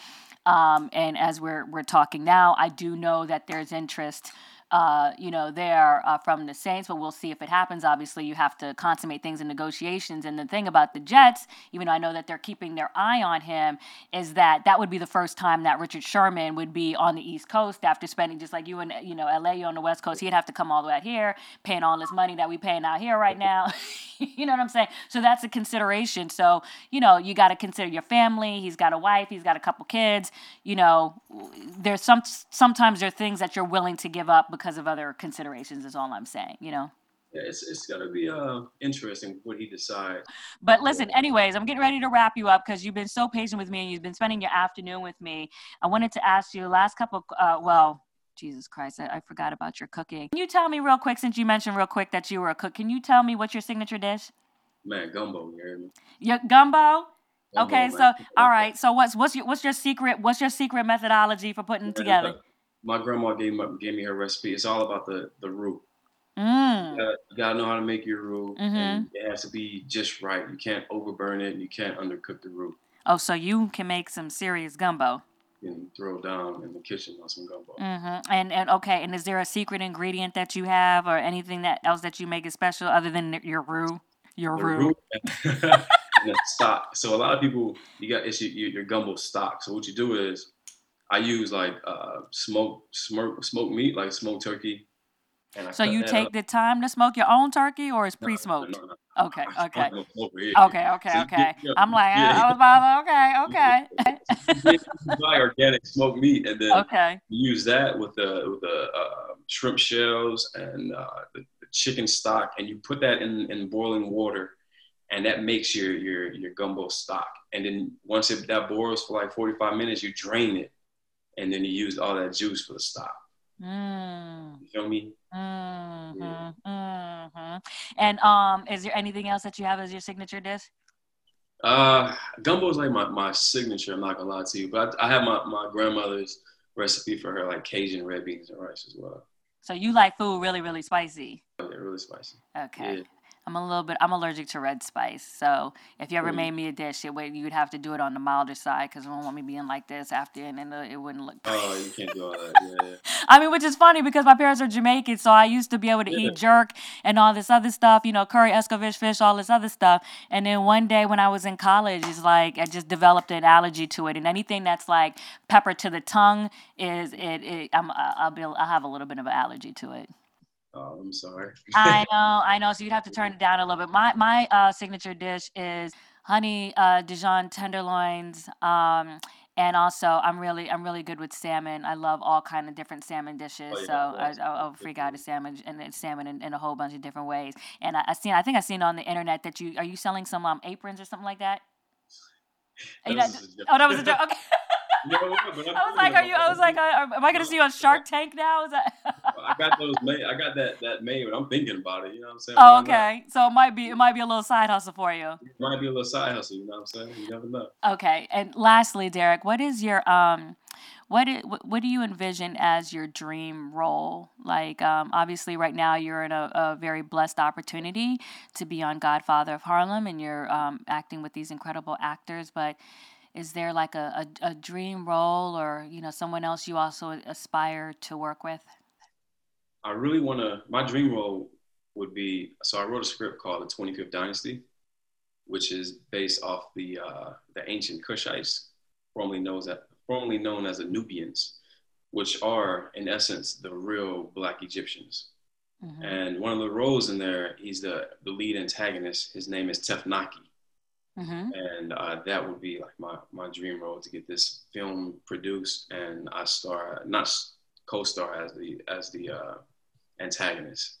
S1: Um, and as we're we're talking now, I do know that there's interest uh, you know, there uh, from the Saints, but we'll see if it happens. Obviously, you have to consummate things in negotiations. And the thing about the Jets, even though I know that they're keeping their eye on him, is that that would be the first time that Richard Sherman would be on the East Coast after spending just like you and you know LA on the West Coast. He'd have to come all the way out here, paying all this money that we paying out here right now. you know what I'm saying? So that's a consideration. So you know, you got to consider your family. He's got a wife. He's got a couple kids. You know, there's some sometimes there are things that you're willing to give up because of other considerations is all i'm saying you know
S2: yeah, it's, it's going to be uh, interesting what he decides.
S1: But listen, anyways, I'm getting ready to wrap you up because you've been so patient with me and you've been spending your afternoon with me. I wanted to ask you last couple, uh, well, Jesus Christ, I, I, forgot about your cooking. Can you tell me real quick, since you mentioned real quick that you were a cook, can you tell me what's your signature dish?
S2: Man, gumbo, you hear me?
S1: Your gumbo? gumbo okay, man. so all right, so what's what's your what's your secret what's your secret methodology for putting together?
S2: My grandma gave me, gave me her recipe. It's all about the the roux. Mm. You, gotta, you, gotta, know how to make your roux, mm-hmm. and it has to be just right. You can't overburn it, and you can't undercook the roux.
S1: Oh, so you can make some serious gumbo.
S2: And throw down in the kitchen on some gumbo.
S1: Mm-hmm. And and okay, and is there a secret ingredient that you have, or anything that else that you make it special other than your roux? Your the roux. roux
S2: stock. So a lot of people, you got it's your, your gumbo stock. So what you do is I use like uh, smoked smoke smoked meat, like smoked turkey.
S1: so you take up. the time to smoke your own turkey, or it's pre-smoked? No, no, no, okay, okay, okay, okay, okay. I'm like, yeah. I was about okay,
S2: okay. buy organic smoked meat, and then okay, use that with the with the uh, shrimp shells and uh, the, the chicken stock, and you put that in in boiling water and that makes your your your gumbo stock. And then once it that boils for like 45 minutes, you drain it, and then he used all that juice for the stock. Mm. You feel me?
S1: Mm-hmm. Yeah. Mm-hmm. And um, is there anything else that you have as your signature dish?
S2: Uh, gumbo is like my, my signature. I'm not gonna lie to you, but I, I have my, my grandmother's recipe for her like Cajun red beans and rice as well.
S1: So you like food really, really spicy?
S2: Yeah, really spicy.
S1: Okay. Yeah. I'm a little bit. I'm allergic to red spice, so if you ever mm. made me a dish, it would you would have to do it on the milder side because I don't want me being like this after, and then it wouldn't look.
S2: Oh, you can't do all that. Yeah, yeah. I
S1: mean, which is funny because my parents are Jamaican, so I used to be able to yeah. eat jerk and all this other stuff, you know, curry, escovitch fish, all this other stuff. And then one day when I was in college, it's like I just developed an allergy to it, and anything that's like pepper to the tongue is it. it I'm I'll be I have a little bit of an allergy to it.
S2: I'm sorry.
S1: I know, I know. So you'd have to turn it down a little bit. My my uh, signature dish is honey uh, Dijon tenderloins. Um, and also, I'm really I'm really good with salmon. I love all kind of different salmon dishes. Oh, yeah, so I, will freak out a salmon and salmon in, in, a whole bunch of different ways. And I, I seen I think I seen on the internet that you are you selling some um, aprons or something like that. That not, oh, that was a joke. Okay. I was like, are you? I was like, am I going to see you on Shark Tank now? Is that?
S2: I got those made. I got that that made, but I'm thinking about it. You know what I'm saying?
S1: Oh, okay. So it might be it might be a little side hustle for you.
S2: It might be a little side hustle. You know what I'm saying? You never know.
S1: Okay. And lastly, Deric, what is your um, what is, what do you envision as your dream role? Like, um, obviously, right now you're in a, a, very blessed opportunity to be on Godfather of Harlem, and you're um, acting with these incredible actors, but is there like a, a, a dream role or you know someone else you also aspire to work with
S2: i really want to my dream role would be so I wrote a script called The 25th Dynasty, which is based off the uh, the ancient Kushites, formerly known as formerly known as the Nubians, which are in essence the real Black Egyptians. Mm-hmm. And one of the roles in there, he's the the lead antagonist. His name is Tefnaki. Mm-hmm. And uh, that would be like my, my dream role to get this film produced and I star not co-star as the as the uh, antagonist.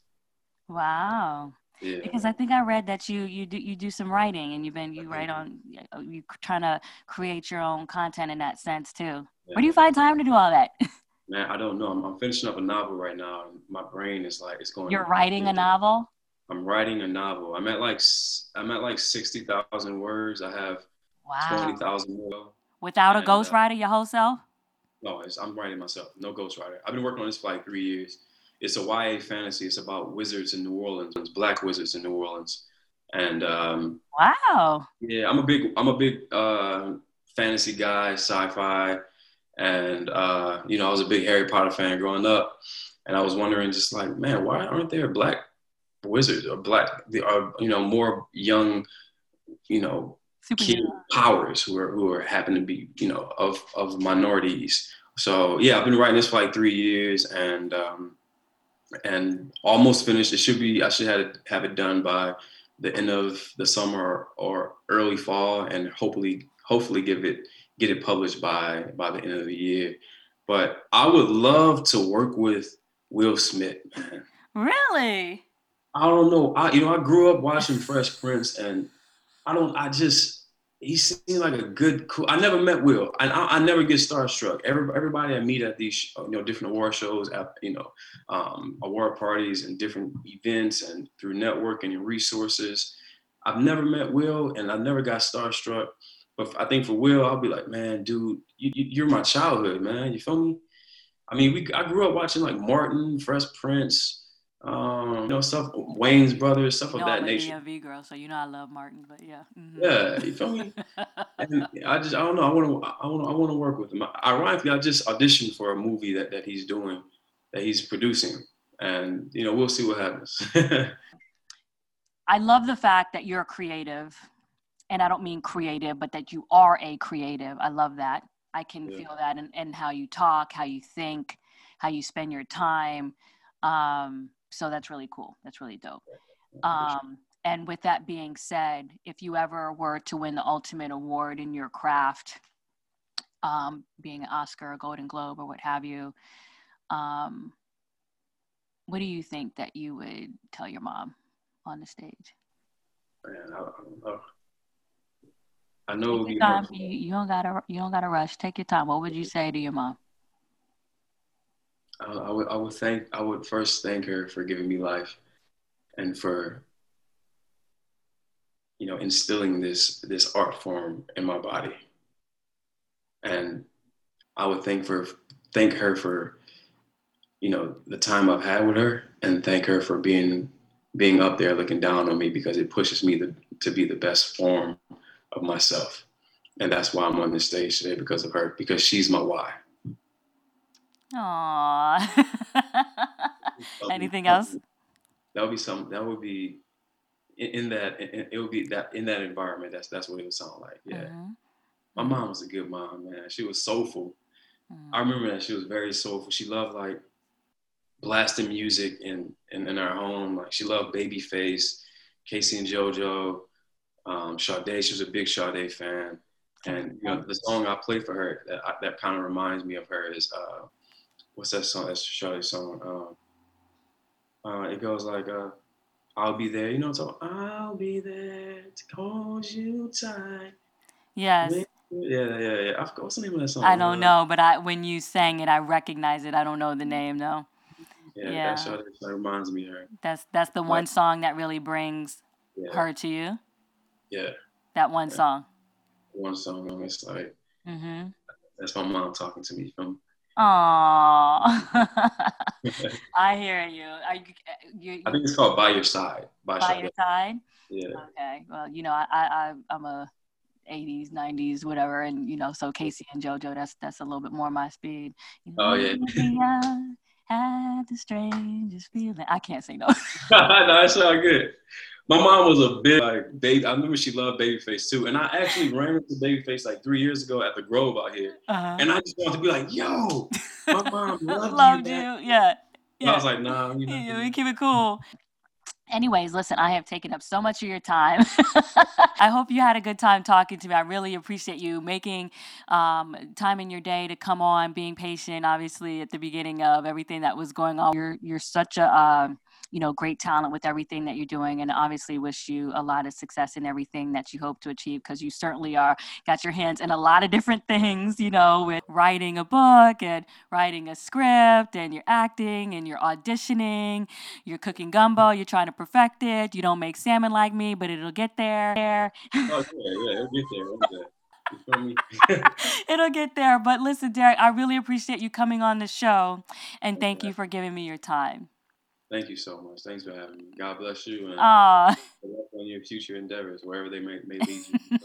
S1: Wow. Yeah. Because I think I read that you you do you do some writing and you've been you write on you trying to create your own content in that sense too. Yeah. Where do you find time to do all that?
S2: Man, I don't know. I'm, I'm, finishing up a novel right now. And my brain is like it's going.
S1: You're writing a novel.
S2: I'm writing a novel. I'm at like I'm at like sixty thousand words. I have wow. twenty thousand more.
S1: Without a uh, ghostwriter, uh, your whole self.
S2: No, I'm writing myself. No ghostwriter. I've been working on this for like three years it's a YA fantasy. It's about wizards in New Orleans, black wizards in New Orleans. And um,
S1: wow,
S2: yeah, I'm a big I'm a big uh, fantasy guy, sci-fi, and uh, you know I was a big Harry Potter fan growing up, and I was wondering just like, man, why aren't there black wizards or black, or you know, more young, you know, kid powers who are who are happen to be you know of of minorities. So yeah, I've been writing this for like three years, and um, and almost finished. It should be I should have it, have it done by the end of the summer or early fall, and hopefully hopefully give it get it published by by the end of the year. But I would love to work with Will Smith, man.
S1: Really?
S2: I don't know. I you know I grew up watching Fresh Prince, and I don't. I just he seemed like a good, cool. I never met Will. I, I, I never get starstruck. Every, everybody I meet at these, you know, different award shows, at, you know, um, award parties and different events, and through networking and resources, I've never met Will, and I never got starstruck. But I think for Will, I'll be like, man, dude, you, are my childhood, man. You feel me? I mean, we I grew up watching like Martin, Fresh Prince, um, you know, stuff Wayans Brothers, stuff of that
S1: I'm
S2: nature.
S1: A V girl, so you know I love Martin, but yeah.
S2: Mm-hmm. Yeah, you feel me? and I just I don't know. I want to I want to I want to work with him. Ironically, I just auditioned for a movie that that he's doing, that he's producing, and you know we'll see what happens.
S1: I love the fact that you're creative, and I don't mean creative, but that you are a creative. I love that. I can yeah. feel that and in how you talk, how you think, how you spend your time. Um, so that's really cool. That's really dope. Um, and with that being said, if you ever were to win the ultimate award in your craft, um, being an Oscar, a Golden Globe, or what have you, um, what do you think that you would tell your mom on the stage?
S2: Man, I, don't know. I know
S1: you, time. you, you don't gotta you don't gotta rush. Take your time. What would you say to your mom?
S2: I, I would I would thank I would first thank her for giving me life, and for you know instilling this this art form in my body. And I would thank for thank her for you know the time I've had with her, and thank her for being being up there looking down on me because it pushes me to, to be the best form of myself. And that's why I'm on this stage today because of her, because she's my why.
S1: Aww. Anything else?
S2: That would be some. That would be in, in that. In, it would be that in that environment. That's that's what it would sound like. Yeah. Mm-hmm. My mom was a good mom, man. She was soulful. Mm-hmm. I remember that she was very soulful. She loved like blasting music in in, in our home. Like she loved Babyface, K-Ci and JoJo, um, Sade. She was a big Sade fan. And you know the song I play for her that that kind of reminds me of her is uh, what's that song? That's Charlie's song. Um, uh, it goes like, uh, "I'll be there." You know, so I'll be there to hold you tight.
S1: Yes.
S2: Yeah, yeah, yeah. I forgot what's the name of that song.
S1: I don't know, but I when you sang it, I recognize it. I don't know the name though.
S2: Yeah, yeah. That, that reminds me of her.
S1: That's that's the one song that really brings yeah. her to you.
S2: Yeah.
S1: That one
S2: yeah.
S1: song.
S2: One song. It's like. Mm-hmm. That's my mom talking to me from
S1: Oh, I hear you. Are you, uh,
S2: you, I think it's called By Your Side.
S1: By, by Your Side.
S2: Yeah.
S1: Okay. Well, you know, I, I I'm a 80s, 90s, whatever, and you know, so K-Ci and JoJo, that's that's a little bit more my speed.
S2: You oh, know, oh yeah.
S1: had the strangest feeling. I can't sing no.
S2: no, that's all good. My mom was a big like baby. I remember she loved Babyface too, and I actually ran into Babyface like three years ago at the Grove out here, uh-huh. and I just wanted to be like, "Yo, my mom loved, loved you." you.
S1: Yeah. yeah.
S2: I was like, "Nah, you know,
S1: yeah, we keep it cool." Anyways, listen, I have taken up so much of your time. I hope you had a good time talking to me. I really appreciate you making um, time in your day to come on, being patient, obviously, at the beginning of everything that was going on. You're, you're such a. Uh, you know, great talent with everything that you're doing, and obviously wish you a lot of success in everything that you hope to achieve because you certainly are got your hands in a lot of different things, you know, with writing a book and writing a script, and you're acting and you're auditioning, you're cooking gumbo, you're trying to perfect it. You don't make salmon like me, but it'll get there.
S2: There. Oh yeah, yeah, it'll get there. It'll get
S1: there. It'll get there. But listen, Deric, I really appreciate you coming on the show and thank you for giving me your time.
S2: Thank you so much. Thanks for having me. God bless you. And on your future endeavors, wherever they may, may lead you.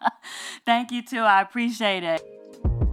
S1: Thank you too. I appreciate it.